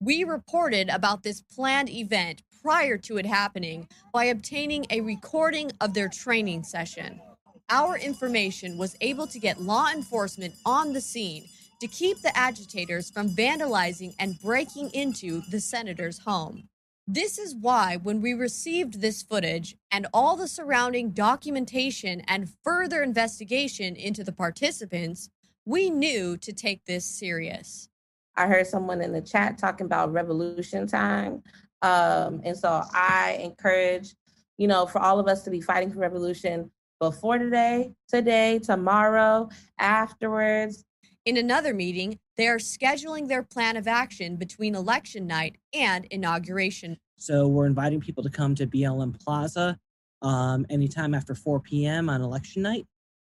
We reported about this planned event prior to it happening by obtaining a recording of their training session. Our information was able to get law enforcement on the scene to keep the agitators from vandalizing and breaking into the senator's home. This is why, when we received this footage and all the surrounding documentation and further investigation into the participants, we knew to take this serious. I heard someone in the chat talking about revolution time. Um, and so I encourage, you know, for all of us to be fighting for revolution before today, today, tomorrow, afterwards. In another meeting, they are scheduling their plan of action between election night and inauguration. So we're inviting people to come to BLM Plaza um, anytime after 4 p.m. on election night.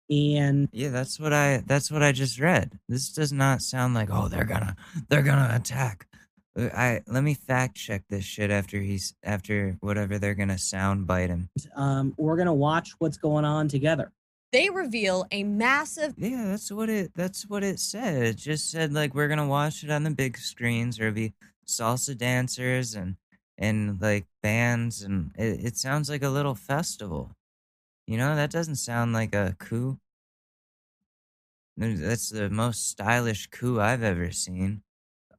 And Yeah, that's what I that's what I just read. This does not sound like oh they're gonna they're gonna attack. Uh, I let me fact check this shit after he's after whatever they're gonna sound bite him. um, we're going to watch what's going on together. They reveal a massive Yeah, that's what it that's what it said. It just said like we're gonna watch it on the big screens. There'll be salsa dancers and and like bands and it, it sounds like a little festival. You know, that doesn't sound like a coup. That's the most stylish coup I've ever seen.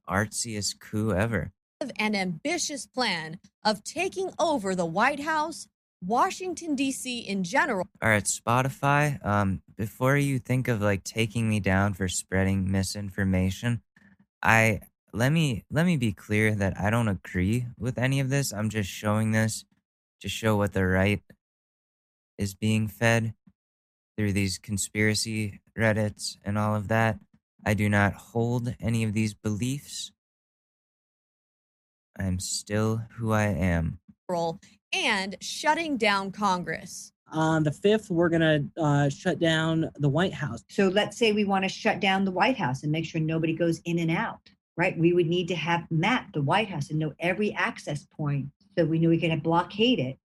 Artsiest coup ever. An ambitious plan of taking over the White House, Washington, D.C. in general, All right, Spotify. Um, before you think of like taking me down for spreading misinformation, I let me let me be clear that I don't agree with any of this. I'm just showing this to show what the right is being fed through these conspiracy Reddits and all of that. I do not hold any of these beliefs. I'm still who I am. and shutting down Congress. On the 5th, we're going to uh, shut down the White House. So let's say we want to shut down the White House and make sure nobody goes in and out, right? We would need to have map the White House and know every access point so we knew we could blockade it.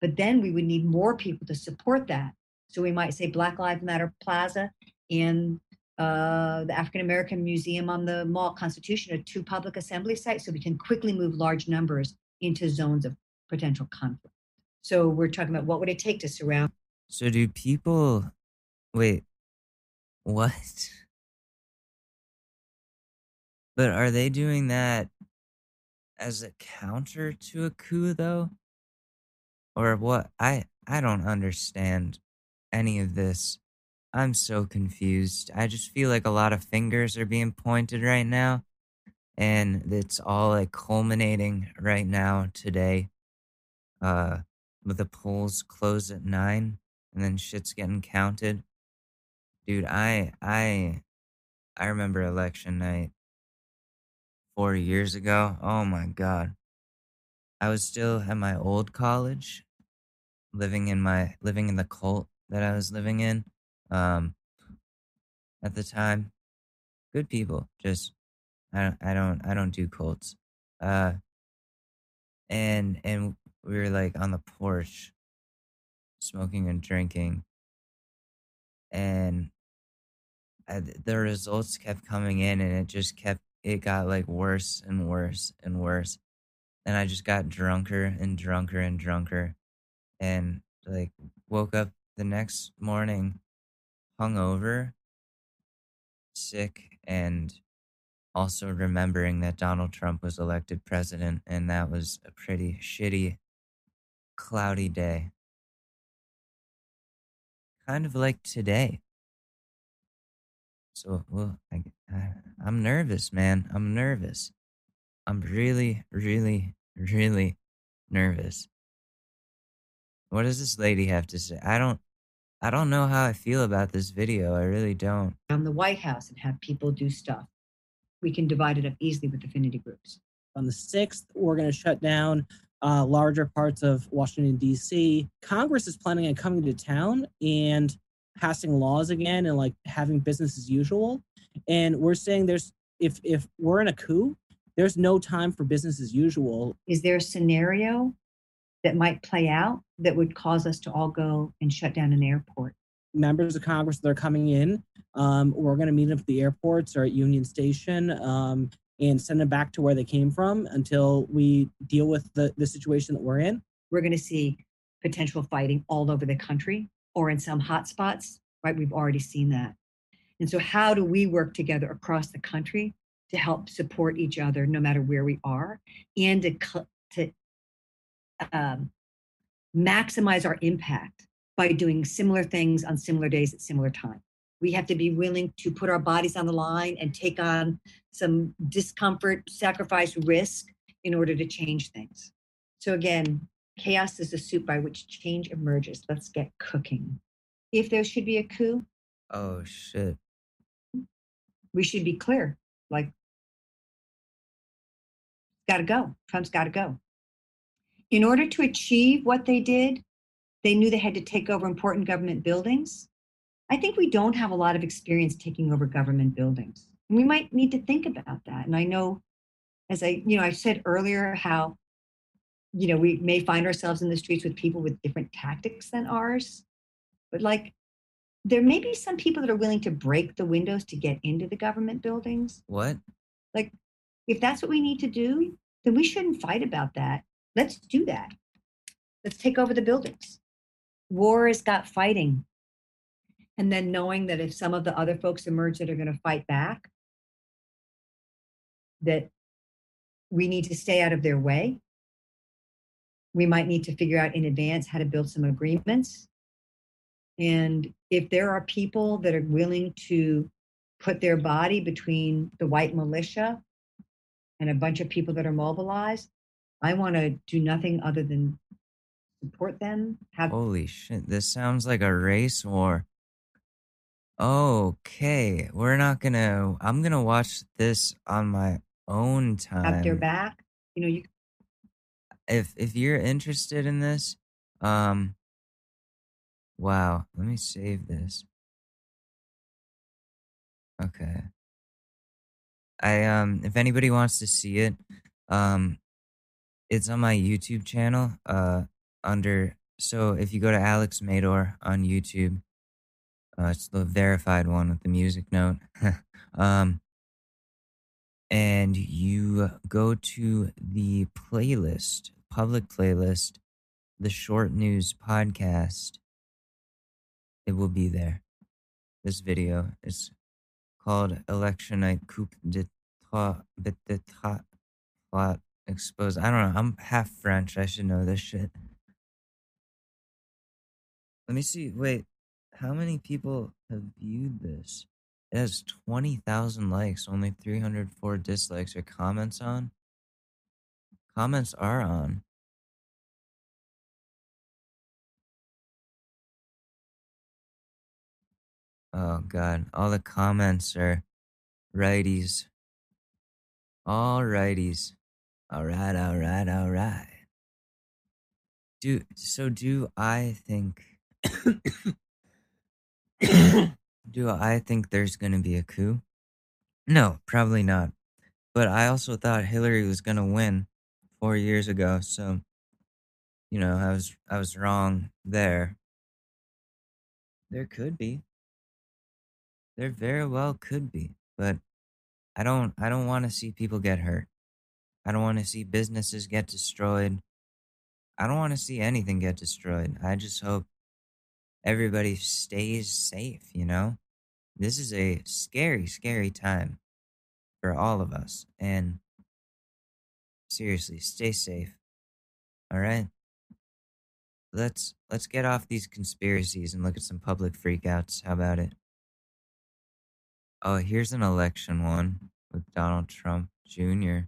But then we would need more people to support that. So we might say Black Lives Matter Plaza and uh, the African American Museum on the Mall Constitution are two public assembly sites, so we can quickly move large numbers into zones of potential conflict. So we're talking about what would it take to surround So do people wait what? But are they doing that as a counter to a coup though? Or what? I I don't understand any of this. I'm so confused. I just feel like a lot of fingers are being pointed right now and it's all like culminating right now today. Uh with the polls close at 9 and then shit's getting counted. Dude, I I I remember election night 4 years ago. Oh my god. I was still at my old college living in my living in the cult that I was living in um at the time. Good people. Just I don't I don't I don't do cults. Uh and and we were like on the porch smoking and drinking and I, the results kept coming in and it just kept it got like worse and worse and worse and i just got drunker and drunker and drunker and like woke up the next morning hungover sick and also remembering that donald trump was elected president and that was a pretty shitty cloudy day kind of like today so, well, I, I, I'm nervous, man. I'm nervous. I'm really, really, really nervous. What does this lady have to say? I don't, I don't know how I feel about this video. I really don't. around the White House and have people do stuff. We can divide it up easily with affinity groups. On the 6th, we're going to shut down uh, larger parts of Washington, D.C. Congress is planning on coming to town and passing laws again and like having business as usual. And we're saying there's, if, if we're in a coup, there's no time for business as usual. Is there a scenario that might play out that would cause us to all go and shut down an airport? members of Congress that are coming in. Um, we're going to meet them at the airports or at Union Station um, and send them back to where they came from until we deal with the, the situation that we're in. We're going to see potential fighting all over the country or in some hot spots, right? We've already seen that. And so, how do we work together across the country to help support each other, no matter where we are, and to, to um, maximize our impact by doing similar things on similar days at similar time. We have to be willing to put our bodies on the line and take on some discomfort, sacrifice, risk in order to change things. So, again, chaos is the soup by which change emerges. Let's get cooking. If there should be a coup, Oh shit. we should be clear like, got to go. Trump's got to go. In order to achieve what they did, they knew they had to take over important government buildings. I think we don't have a lot of experience taking over government buildings. And we might need to think about that. And I know, as I, you know, I said earlier how, you know, we may find ourselves in the streets with people with different tactics than ours. But like, there may be some people that are willing to break the windows to get into the government buildings. What? Like, if that's what we need to do, then we shouldn't fight about that. Let's do that. Let's take over the buildings. War has got fighting. And then knowing that if some of the other folks emerge that are going to fight back, that we need to stay out of their way. We might need to figure out in advance how to build some agreements. And if there are people that are willing to put their body between the white militia and a bunch of people that are mobilized, I want to do nothing other than support them. Have Holy shit, this sounds like a race war. Okay, we're not gonna. I'm gonna watch this on my own time. have their back. You know, you If if you're interested in this, um, wow, let me save this. Okay. I um, if anybody wants to see it, um, it's on my YouTube channel. Uh, under so if you go to Alex Mador on YouTube, uh, it's the verified one with the music note. *laughs* um, and you go to the playlist, public playlist, the short news podcast. It will be there. This video is called Election Night Coup d'etat, d'etat, exposed. I don't know. I'm half French. I should know this shit. Let me see. Wait, how many people have viewed this? It has 20,000 likes, only 304 dislikes or comments on. Comments are on. Oh, God. All the comments are righties. All righties. All right, all right, all right. Do so do I think do I think there's going to be a coup? No, probably not. But I also thought Hillary was going to win 4 years ago, so you know, I was I was wrong there. There could be. There very well could be, but I don't I don't want to see people get hurt. I don't want to see businesses get destroyed. I don't want to see anything get destroyed. I just hope everybody stays safe, you know? This is a scary, scary time for all of us. And seriously, stay safe. All right? Let's let's get off these conspiracies and look at some public freakouts. How about it? Oh, here's an election one with Donald Trump Jr.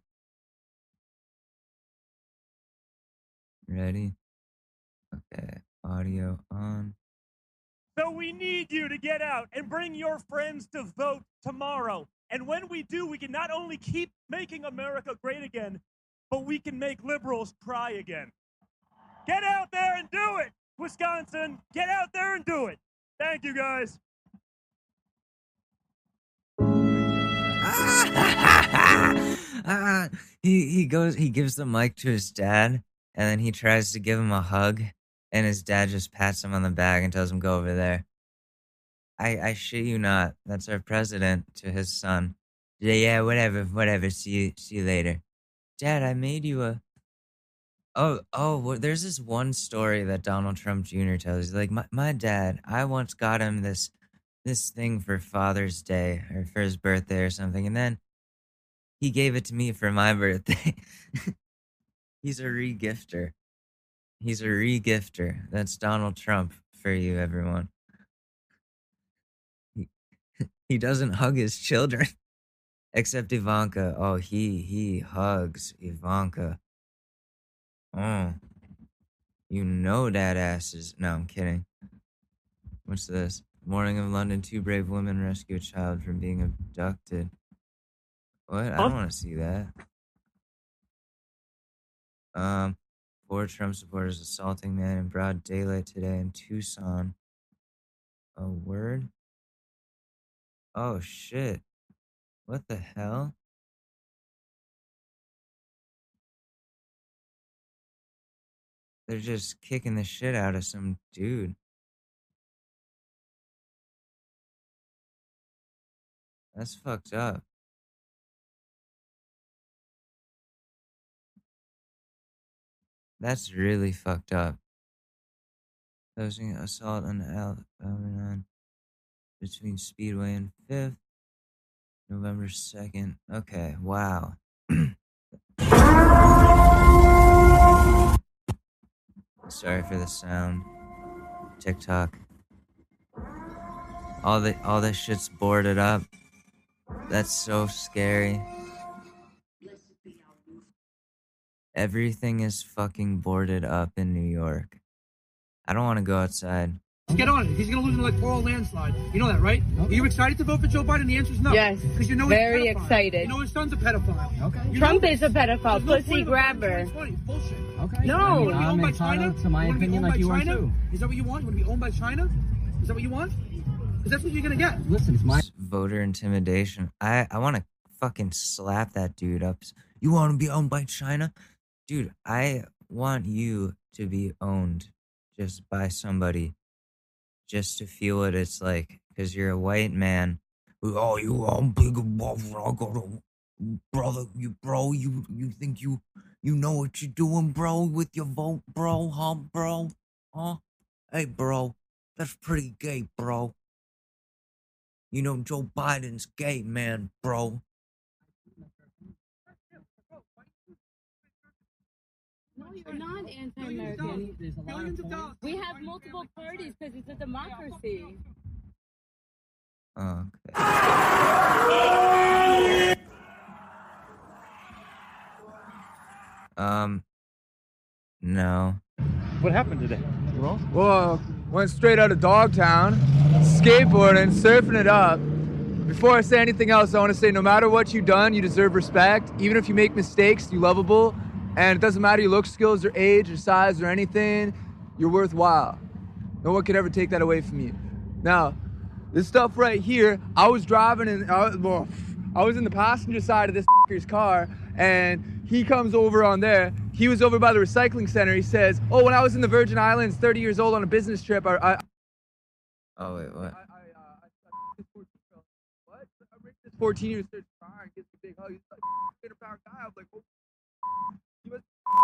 Ready? Okay, audio on. So we need you to get out and bring your friends to vote tomorrow. And when we do, we can not only keep making America great again, but we can make liberals cry again. Get out there and do it, Wisconsin. Get out there and do it. Thank you, guys. *laughs* Ah, he he goes he gives the mic to his dad and then he tries to give him a hug, and his dad just pats him on the back and tells him go over there. I I shit you not. That's our president to his son. Yeah, whatever, whatever. See you, see you later. Dad, I made you a. Oh, oh, well, there's this one story that Donald Trump Jr. tells. He's like, my, my dad, I once got him this this thing for Father's Day or for his birthday or something, and then he gave it to me for my birthday. *laughs* He's a regifter. He's a regifter. That's Donald Trump for you, everyone. He, *laughs* he doesn't hug his children. *laughs* Except Ivanka. Oh, he he hugs Ivanka. Oh. You know that ass is no, I'm kidding. What's this? Morning of London, two brave women rescue a child from being abducted. What? I don't want to see that. Um, four Trump supporters assaulting man in broad daylight today in Tucson. A word? Oh shit. What the hell? They're just kicking the shit out of some dude. That's fucked up. That's really fucked up. Closing assault on Al Alvernon between Speedway and Fifth, November second. Okay, wow. *coughs* Sorry for the sound. TikTok. All the all this shit's boarded up. That's so scary. Everything is fucking boarded up in New York. I don't want to go outside. Get on it. He's going to lose in an electoral landslide. You know that, right? Are you excited to vote for Joe Biden? The answer is no. Yes, Because you know very he's a excited. You know his son's a pedophile. Okay. You Trump is a pedophile, There's no pussy point of a grabber. Bullshit. Okay. You No. want to be I'm owned by entitled China? to my You wanna be opinion owned like by you are China? too. Is that what you want? You want to be owned by China? Is that what you want? Because that's what you're going to get. Listen, it's my voter intimidation. I I want to fucking slap that dude up. You want to be owned by China, dude? I want you to be owned just by somebody, just to feel what it's like, because you're a white man. Oh, you I'm big above. I got a brother. You bro, you you think you you know what you're doing, bro, with your vote, bro, huh, bro, huh? Hey, bro, that's pretty gay, bro. You know Joe Biden's gay, man, bro. You're not anti-American. We have multiple parties because it's a democracy. Okay. Um, no. What happened today? Well, went straight out of Dogtown, skateboarding, surfing it up. Before I say anything else, I want to say no matter what you've done, you deserve respect. Even if you make mistakes, you're lovable. And it doesn't matter your look, skills, or age, or size, or anything, you're worthwhile. No one could ever take that away from you. Now, this stuff right here, I was driving and I was, well, I was in the passenger side of this car, and he comes over on there. He was over by the recycling center. He says, "Oh, when I was in the Virgin Islands, 30 years old on a business trip, I, I Oh wait, what? I uh, this 14 years starts crying, gives me a big hug. He's like, "100 pound guy." I'm like, "Oh,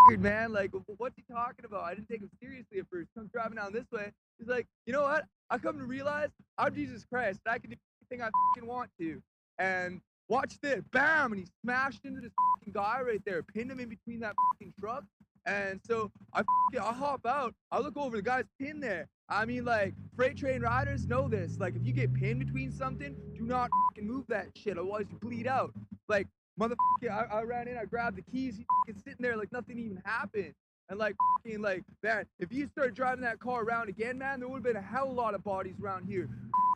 weird, man. Like, wh- what's he talking about?" I didn't take him seriously at first. I'm driving down this way. He's like, "You know what? I come to realize I'm Jesus Christ. I can do anything I want to." And watch this, bam! And he smashed into this guy right there, pinned him in between that truck. And so I, I hop out. I look over, the guy's pinned there. I mean, like, freight train riders know this. Like, if you get pinned between something, do not move that shit, otherwise you bleed out. Like, motherfucker, I, I ran in, I grabbed the keys, he's sitting there like nothing even happened. And like, fucking, like, man, if you started driving that car around again, man, there would have been a hell of a lot of bodies around here.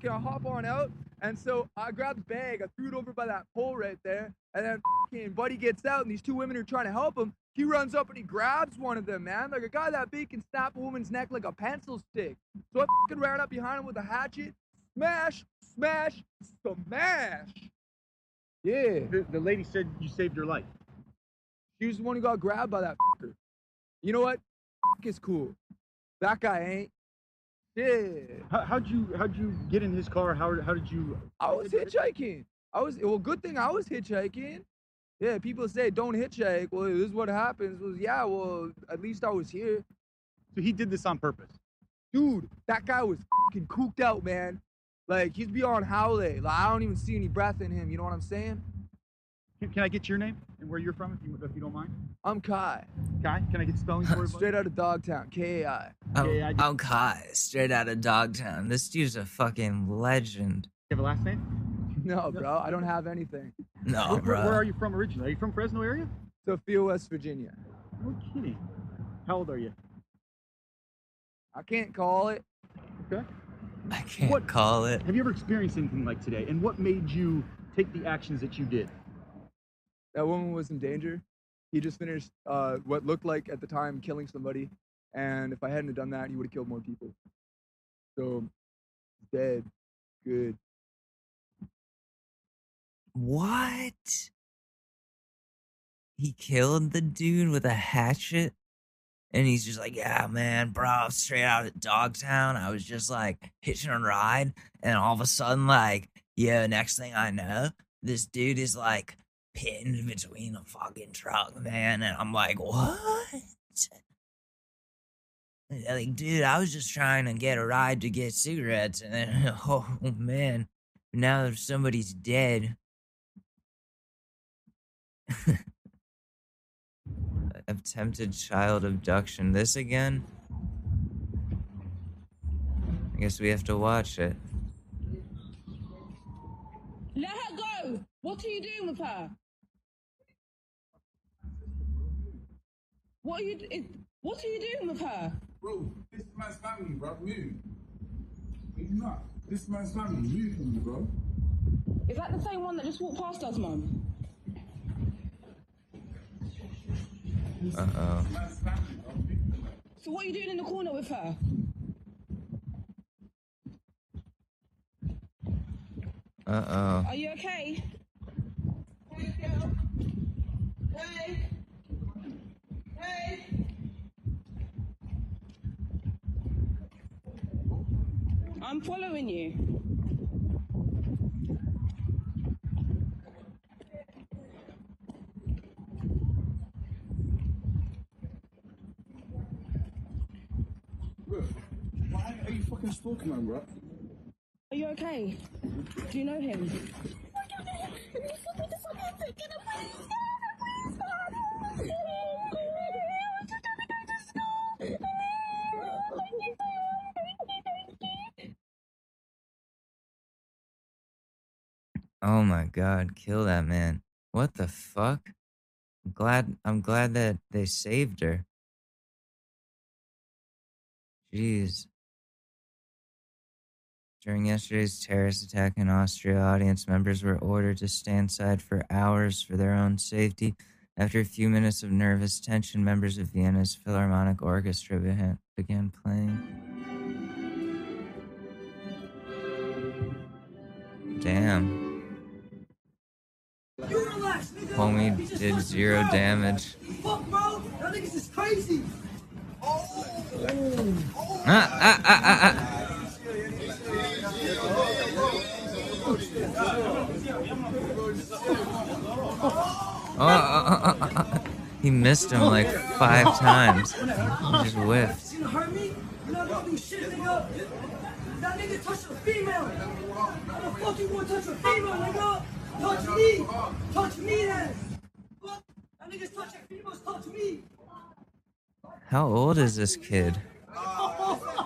Can I hop on out, and so I grabbed the bag, I threw it over by that pole right there, and then fucking Buddy gets out, and these two women are trying to help him. He runs up and he grabs one of them, man. Like a guy that big can snap a woman's neck like a pencil stick. So I fucking ran up behind him with a hatchet, smash, smash, smash. Yeah. The, the lady said you saved her life. She was the one who got grabbed by that fucker. You know what? is cool. That guy ain't. Yeah. How, how'd you how'd you get in his car? How how did you? I was hitchhiking. I was well. Good thing I was hitchhiking. Yeah, people say don't hitchhike. Well, this is what happens. Was yeah. Well, at least I was here. So he did this on purpose. Dude, that guy was fucking cooked out, man. Like he's beyond howley. Like I don't even see any breath in him. You know what I'm saying? Can, can I get your name and where you're from, if you if you don't mind? I'm Kai. Kai, can I get spelling for *laughs* you? Straight out of Dogtown, K A I. I'm, I'm Kai, straight out of Dogtown. This dude's a fucking legend. You have a last name? *laughs* No, bro, I don't have anything. No, where, where- bro. where are you from originally? Are you from Fresno area? Sophia, West Virginia. No kidding. How old are you? I can't call it. Okay. I can't What- call it. Have you ever experienced anything like today? And what made you take the actions that you did? That woman was in danger. He just finished uh, what looked like at the time killing somebody, and if I hadn't have done that, he would have killed more people. So, dead. Good. What? He killed the dude with a hatchet? And he's just like, yeah, man, bro, straight out of Dogtown. I was just like hitching a ride. And all of a sudden, like, yeah, next thing I know, this dude is like pinned between a fucking truck, man. And I'm like, what? Like, dude, I was just trying to get a ride to get cigarettes. And then, *laughs* oh, man, now somebody's dead. *laughs* Attempted child abduction. This again? I guess we have to watch it. Let her go. What are you doing with her? What are you? It, what are you doing with her? Bro, this man's family, bro. Move. He's not. This man's family. Move from me, bro. Is that the same one that just walked past us, mum? Uh oh. So what are you doing in the corner with her? Uh oh. Are you okay? Hey. Hey. I'm following you. Bro, why are you fucking stalking man, bro? Are you okay? Do you know him? Oh my god, kill that man. What the fuck? I'm glad I'm glad that they saved her. Jeez. During yesterday's terrorist attack in Austria, audience members were ordered to stand side for hours for their own safety. After a few minutes of nervous tension, members of Vienna's Philharmonic Orchestra began, playing. Damn. Homie did zero damage. Fuck, bro. That nigga's just crazy. Ah, ah, ah, ah, ah. Oh, oh, oh, oh, oh. He missed him like five times. He just whiffed. You hurt me? You're not gonna do shit, nigga. That nigga touched a female. How the fuck you gonna touch a female, nigga? Touch me. Touch me then. Fuck. That nigga's touching females. Touch me. How old is this kid? *laughs*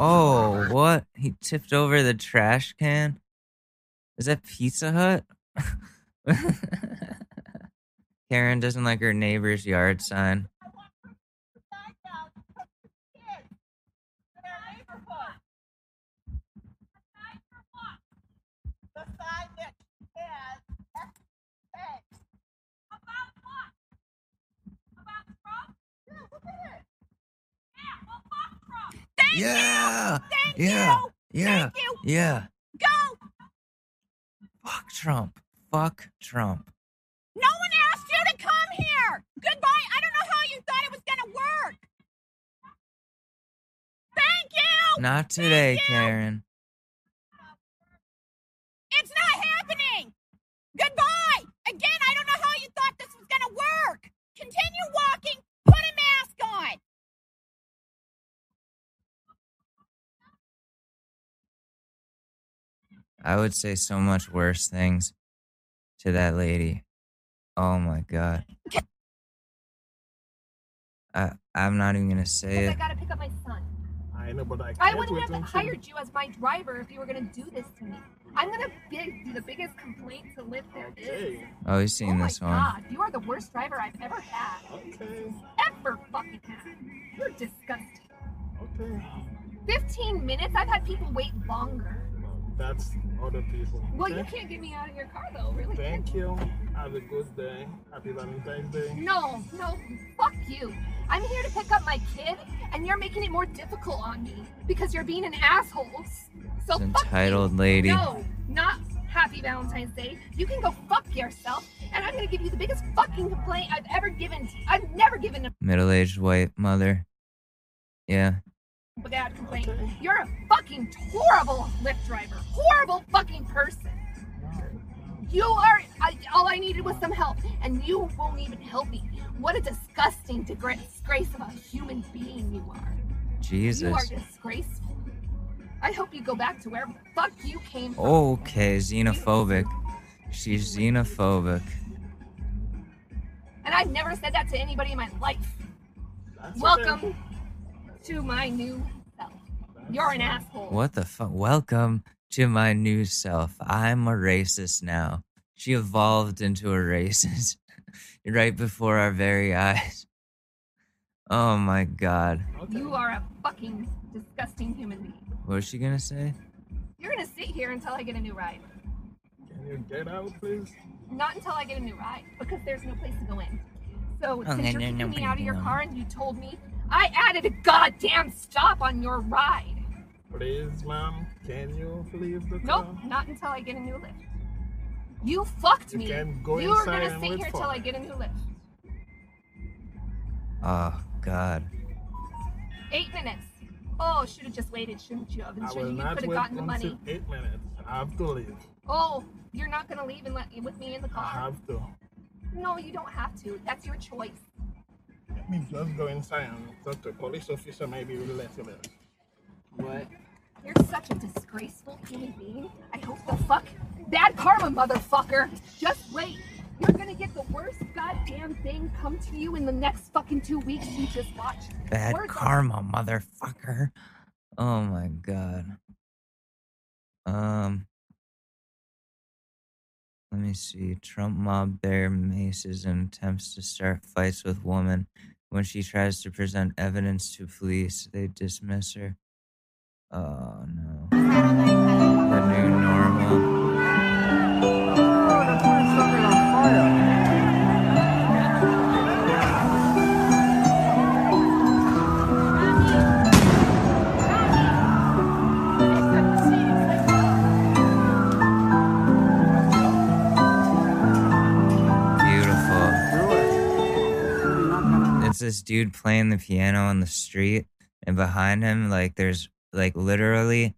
Oh, what? He tipped over the trash can? Is that Pizza Hut? *laughs* Karen doesn't like her neighbor's yard sign. Yeah. yeah. Yeah. Yeah. Go. Fuck Trump. Fuck Trump. No one asked you to come here. Goodbye. I don't know how you thought it was gonna work. Thank you. Not today, Karen. It's not happening. Goodbye. Again, I don't know how you thought this was gonna work. Continue walking. Put a mask on. I would say so much worse things to that lady. Oh my god. I I'm not even gonna say it. I it. gotta pick up my son. I know, but I I can't wouldn't have until- hired you as my driver if you were gonna do this to me. I'm gonna be, be the biggest complaint to live there is. Okay. Oh, he's seen oh this my one. god, you are the worst driver I've ever had. Okay. Ever fucking had. You're disgusting. Okay. 15 minutes? I've had people wait longer. That's other people. Well, you can't get me out of your car though, really. Thank you. Have a good day. Happy Valentine's Day. No, no, fuck you. I'm here to pick up my kid, and you're making it more difficult on me because you're being an asshole. So fuck entitled you. lady. No, not happy Valentine's Day. You can go fuck yourself, and I'm gonna give you the biggest fucking complaint I've ever given. I've never given a Middle-aged white mother. Yeah. bad complaint. You're a fucking horrible Lyft driver. Horrible fucking person. You are. I, all I needed was some help, and you won't even help me. What a disgusting disgrace of a human being you are. Jesus. You are disgraceful. I hope you go back to where the fuck you came from. Okay, xenophobic. She's xenophobic. And I've never said that to anybody in my life. That's Welcome okay. to my new self. You're an asshole. What the fuck? Welcome to my new self. I'm a racist now. She evolved into a racist *laughs* right before our very eyes. Oh my god. You are a fucking disgusting human being. What was she gonna say? You're gonna sit here until I get a new ride. Can you get out, please? Not until I get a new ride, because there's no place to go in. So Oh, since no, you're no, kicking no, me no, out of your no. car and you told me, I added a goddamn stop on your ride. Please, mom, Can you leave the Nope, car? not until I get a new lift. You fucked You me. can go you are inside gonna and sit wait here for till I me. get a new lift. Oh god. Eight minutes. Oh, should have just waited, shouldn't you have? And I sure will you not could have wait gotten the until money. eight minutes. I have to leave. Oh, you're not gonna leave and let with me in the I car? have to. No, you don't have to. That's your choice. Let me just go inside and talk to a police officer. Maybe we'll let you live. What? You're such a disgraceful human being. I hope the fuck bad karma, motherfucker. Just wait. You're gonna get the worst goddamn thing come to you in the next fucking two weeks. You just watch. Bad Words are- karma, motherfucker. Oh my god. Um let me see. Trump mob bear maces and attempts to start fights with woman. When she tries to present evidence to police, they dismiss her. Oh no. The new normal. Beautiful. It's this dude playing the piano on the street, and behind him, like, there's like literally,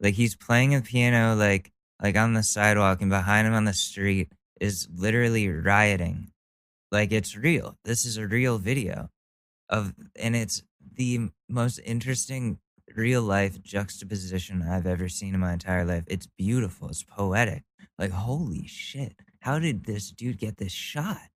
like he's playing a piano, like, like on the sidewalk, and behind him on the street is literally rioting. Like it's real. This is a real video of, and it's the most interesting real life juxtaposition I've ever seen in my entire life. It's beautiful. It's poetic. Like, holy shit. How did this dude get this shot?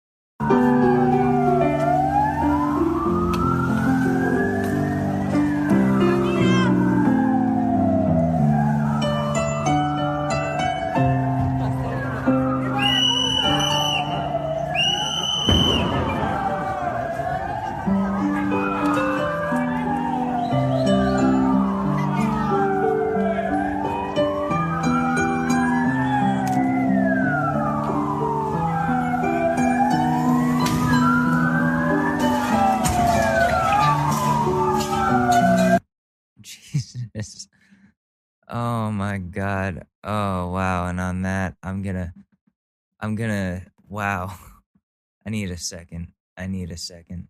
Second. I need a second.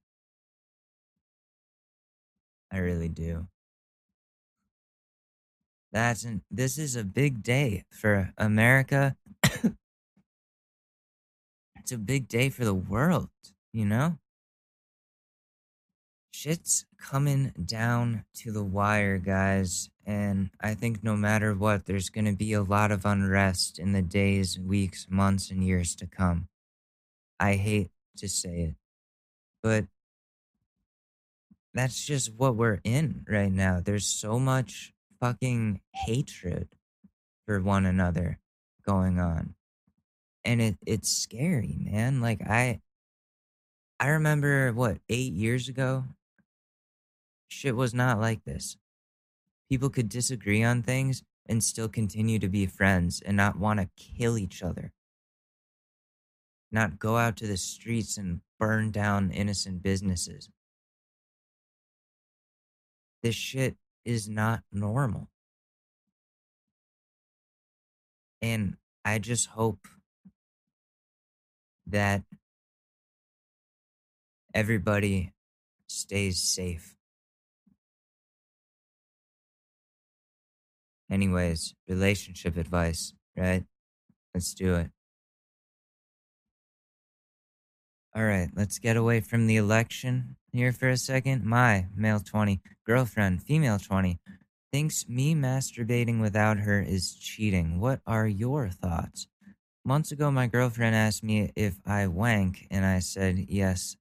I really do. That's an, this is a big day for America. it's a big day for the world, you know? Shit's coming down to the wire, guys. And I think no matter what, there's going to be a lot of unrest in the days, weeks, months, and years to come. I hate to say it, but that's just what we're in right now. There's so much fucking hatred for one another going on. And it it's scary, man. Like I I remember what, 8 years ago shit was not like this. People could disagree on things and still continue to be friends and not want to kill each other. Not go out to the streets and burn down innocent businesses. This shit is not normal. And I just hope that everybody stays safe. Anyways, relationship advice, right? Let's do it. All right, let's get away from the election here for a second. My male 20, girlfriend, female 20, thinks me masturbating without her is cheating. What are your thoughts? Months ago, my girlfriend asked me if I wank, and I said yes,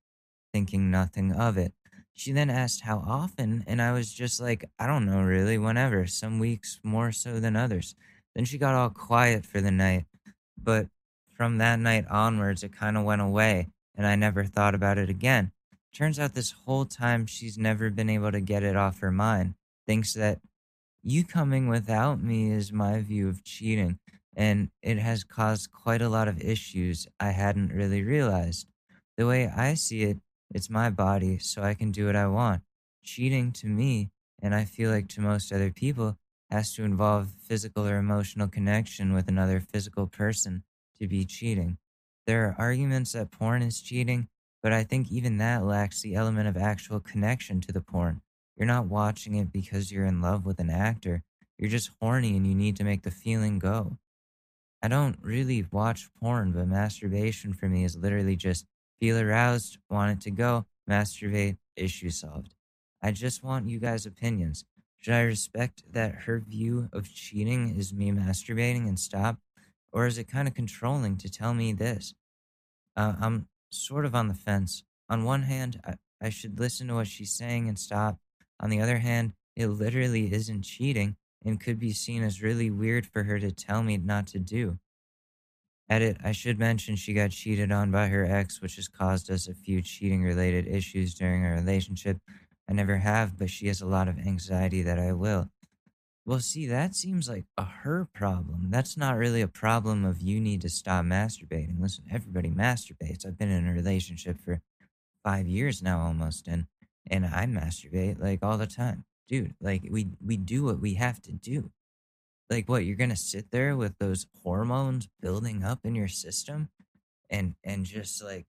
thinking nothing of it. She then asked how often, and I was just like, I don't know really, whenever, some weeks more so than others. Then she got all quiet for the night, but from that night onwards, it kind of went away, and I never thought about it again. Turns out this whole time she's never been able to get it off her mind. Thinks that you coming without me is my view of cheating, and it has caused quite a lot of issues I hadn't really realized. The way I see it, it's my body, so I can do what I want. Cheating to me, and I feel like to most other people, has to involve physical or emotional connection with another physical person to be cheating. There are arguments that porn is cheating, but I think even that lacks the element of actual connection to the porn. You're not watching it because you're in love with an actor. You're just horny and you need to make the feeling go. I don't really watch porn, but masturbation for me is literally just feel aroused, want it to go, masturbate, issue solved. I just want you guys' opinions. Should I respect that her view of cheating is me masturbating and stop? Or is it kind of controlling to tell me this? Uh, I'm sort of on the fence. On one hand, I, I should listen to what she's saying and stop. On the other hand, it literally isn't cheating and could be seen as really weird for her to tell me not to do. Edit, I should mention she got cheated on by her ex, which has caused us a few cheating related issues during our relationship. I never have, but she has a lot of anxiety that I will. Well, see, that seems like a her problem. That's not really a problem of you need to stop masturbating. Listen, everybody masturbates. I've been in a relationship for five years now almost, and and I masturbate like all the time. Dude, like we we do what we have to do. Like what, you're gonna sit there with those hormones building up in your system and and just like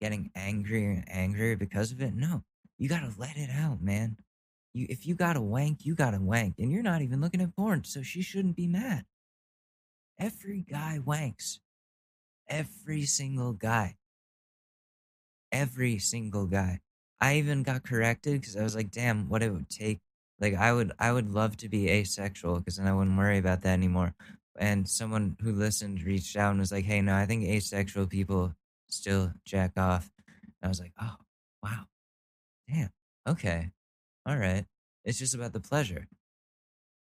getting angrier and angrier because of it? No. You gotta let it out, man. You if you got to wank, you got to wank, and you're not even looking at porn, so she shouldn't be mad. Every guy wanks. Every single guy. Every single guy. I even got corrected because I was like, damn, what it would take. Like I would I would love to be asexual because then I wouldn't worry about that anymore. And someone who listened reached out and was like, hey, no, I think asexual people still jack off. And I was like, oh, wow. Damn. Okay all right. It's just about the pleasure.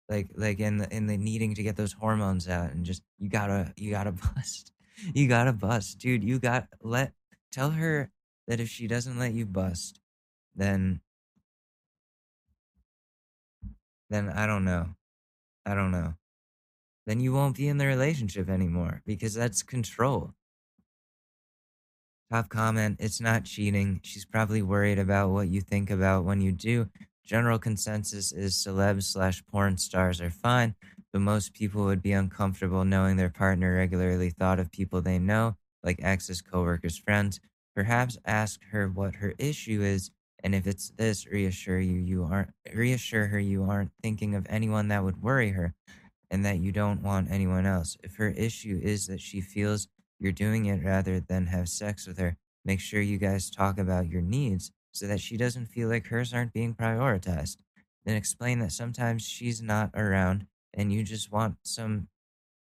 Like like in the in the needing to get those hormones out and just you gotta you gotta *laughs* bust. You gotta bust dude. You got let tell her that if she doesn't let you bust then then i don't know. I don't know. Then you won't be in the relationship anymore because that's control Top comment, it's not cheating. She's probably worried about what you think about when you do. General consensus is celebs slash porn stars are fine, but most people would be uncomfortable knowing their partner regularly thought of people they know, like exes, coworkers, friends. Perhaps ask her what her issue is, and if it's this, reassure you you aren't reassure her you aren't thinking of anyone that would worry her, and that you don't want anyone else. If her issue is that she feels you're doing it rather than have sex with her, make sure you guys talk about your needs so that she doesn't feel like hers aren't being prioritized. Then explain that sometimes she's not around and you just want some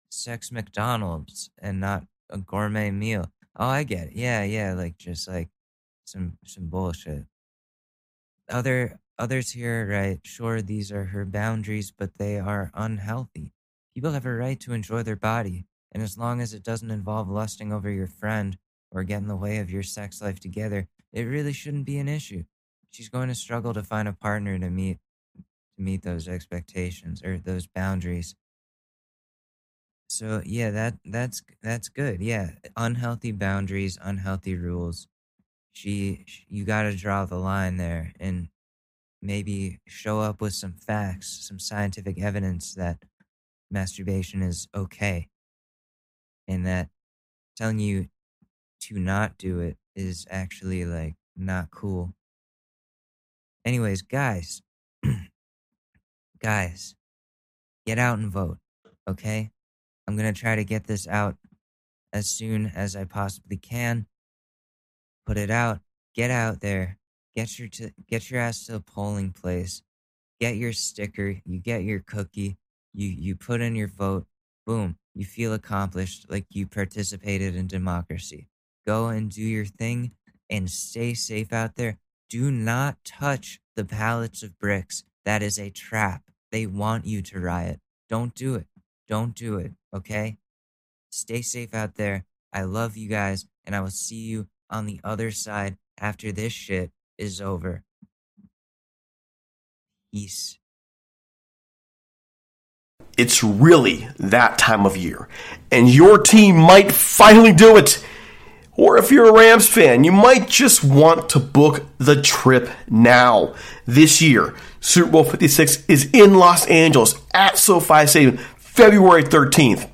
sex McDonald's and not a gourmet meal. Oh, I get it. Yeah, yeah, like just like some some bullshit. Other others here, right? Sure, these are her boundaries, but they are unhealthy. People have a right to enjoy their body, and as long as it doesn't involve lusting over your friend or get in the way of your sex life together, it really shouldn't be an issue. She's going to struggle to find a partner to meet to meet those expectations or those boundaries. So yeah, that that's that's good. Yeah, unhealthy boundaries, unhealthy rules. She, sh you got to draw the line there and maybe show up with some facts, some scientific evidence that masturbation is okay and that telling you to not do it is actually like not cool. Anyways, guys, *clears throat* guys, get out and vote, okay? I'm going to try to get this out as soon as I possibly can. Put it out, get out there, get your to, get your ass to a polling place, get your sticker, you get your cookie, you you put in your vote, boom, you feel accomplished like you participated in democracy. Go and do your thing and stay safe out there. Do not touch the pallets of bricks. That is a trap. They want you to riot. Don't do it. Don't do it, okay? Stay safe out there. I love you guys, and I will see you on the other side after this shit is over. Peace. It's really that time of year, and your team might finally do it. Or if you're a Rams fan, you might just want to book the trip now. This year, Super Bowl 56 is in Los Angeles at SoFi Stadium, February 13th.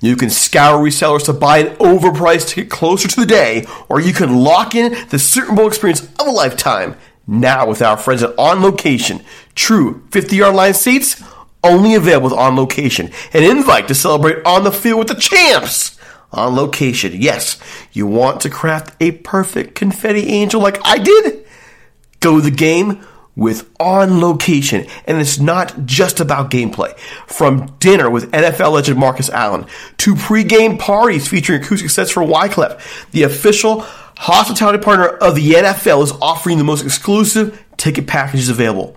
You can scour resellers to buy an overpriced ticket closer to the day, or you can lock in the Super Bowl experience of a lifetime now with our friends at On Location. True 50 yard line seats only available with On Location. An invite to celebrate on the field with the champs. On location, yes. You want to craft a perfect confetti angel like I did? Go to the game with On Location. And it's not just about gameplay. From dinner with NFL legend Marcus Allen to pregame parties featuring acoustic sets for Wyclef, the official hospitality partner of the NFL is offering the most exclusive ticket packages available.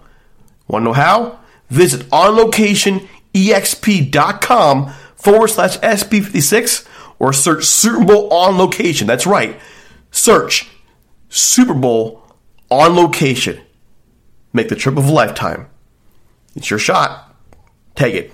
Want to know how? Visit onlocationexp.com forward slash SB56 or search Super Bowl on location. That's right. Search Super Bowl on location. Make the trip of a lifetime. It's your shot. Take it.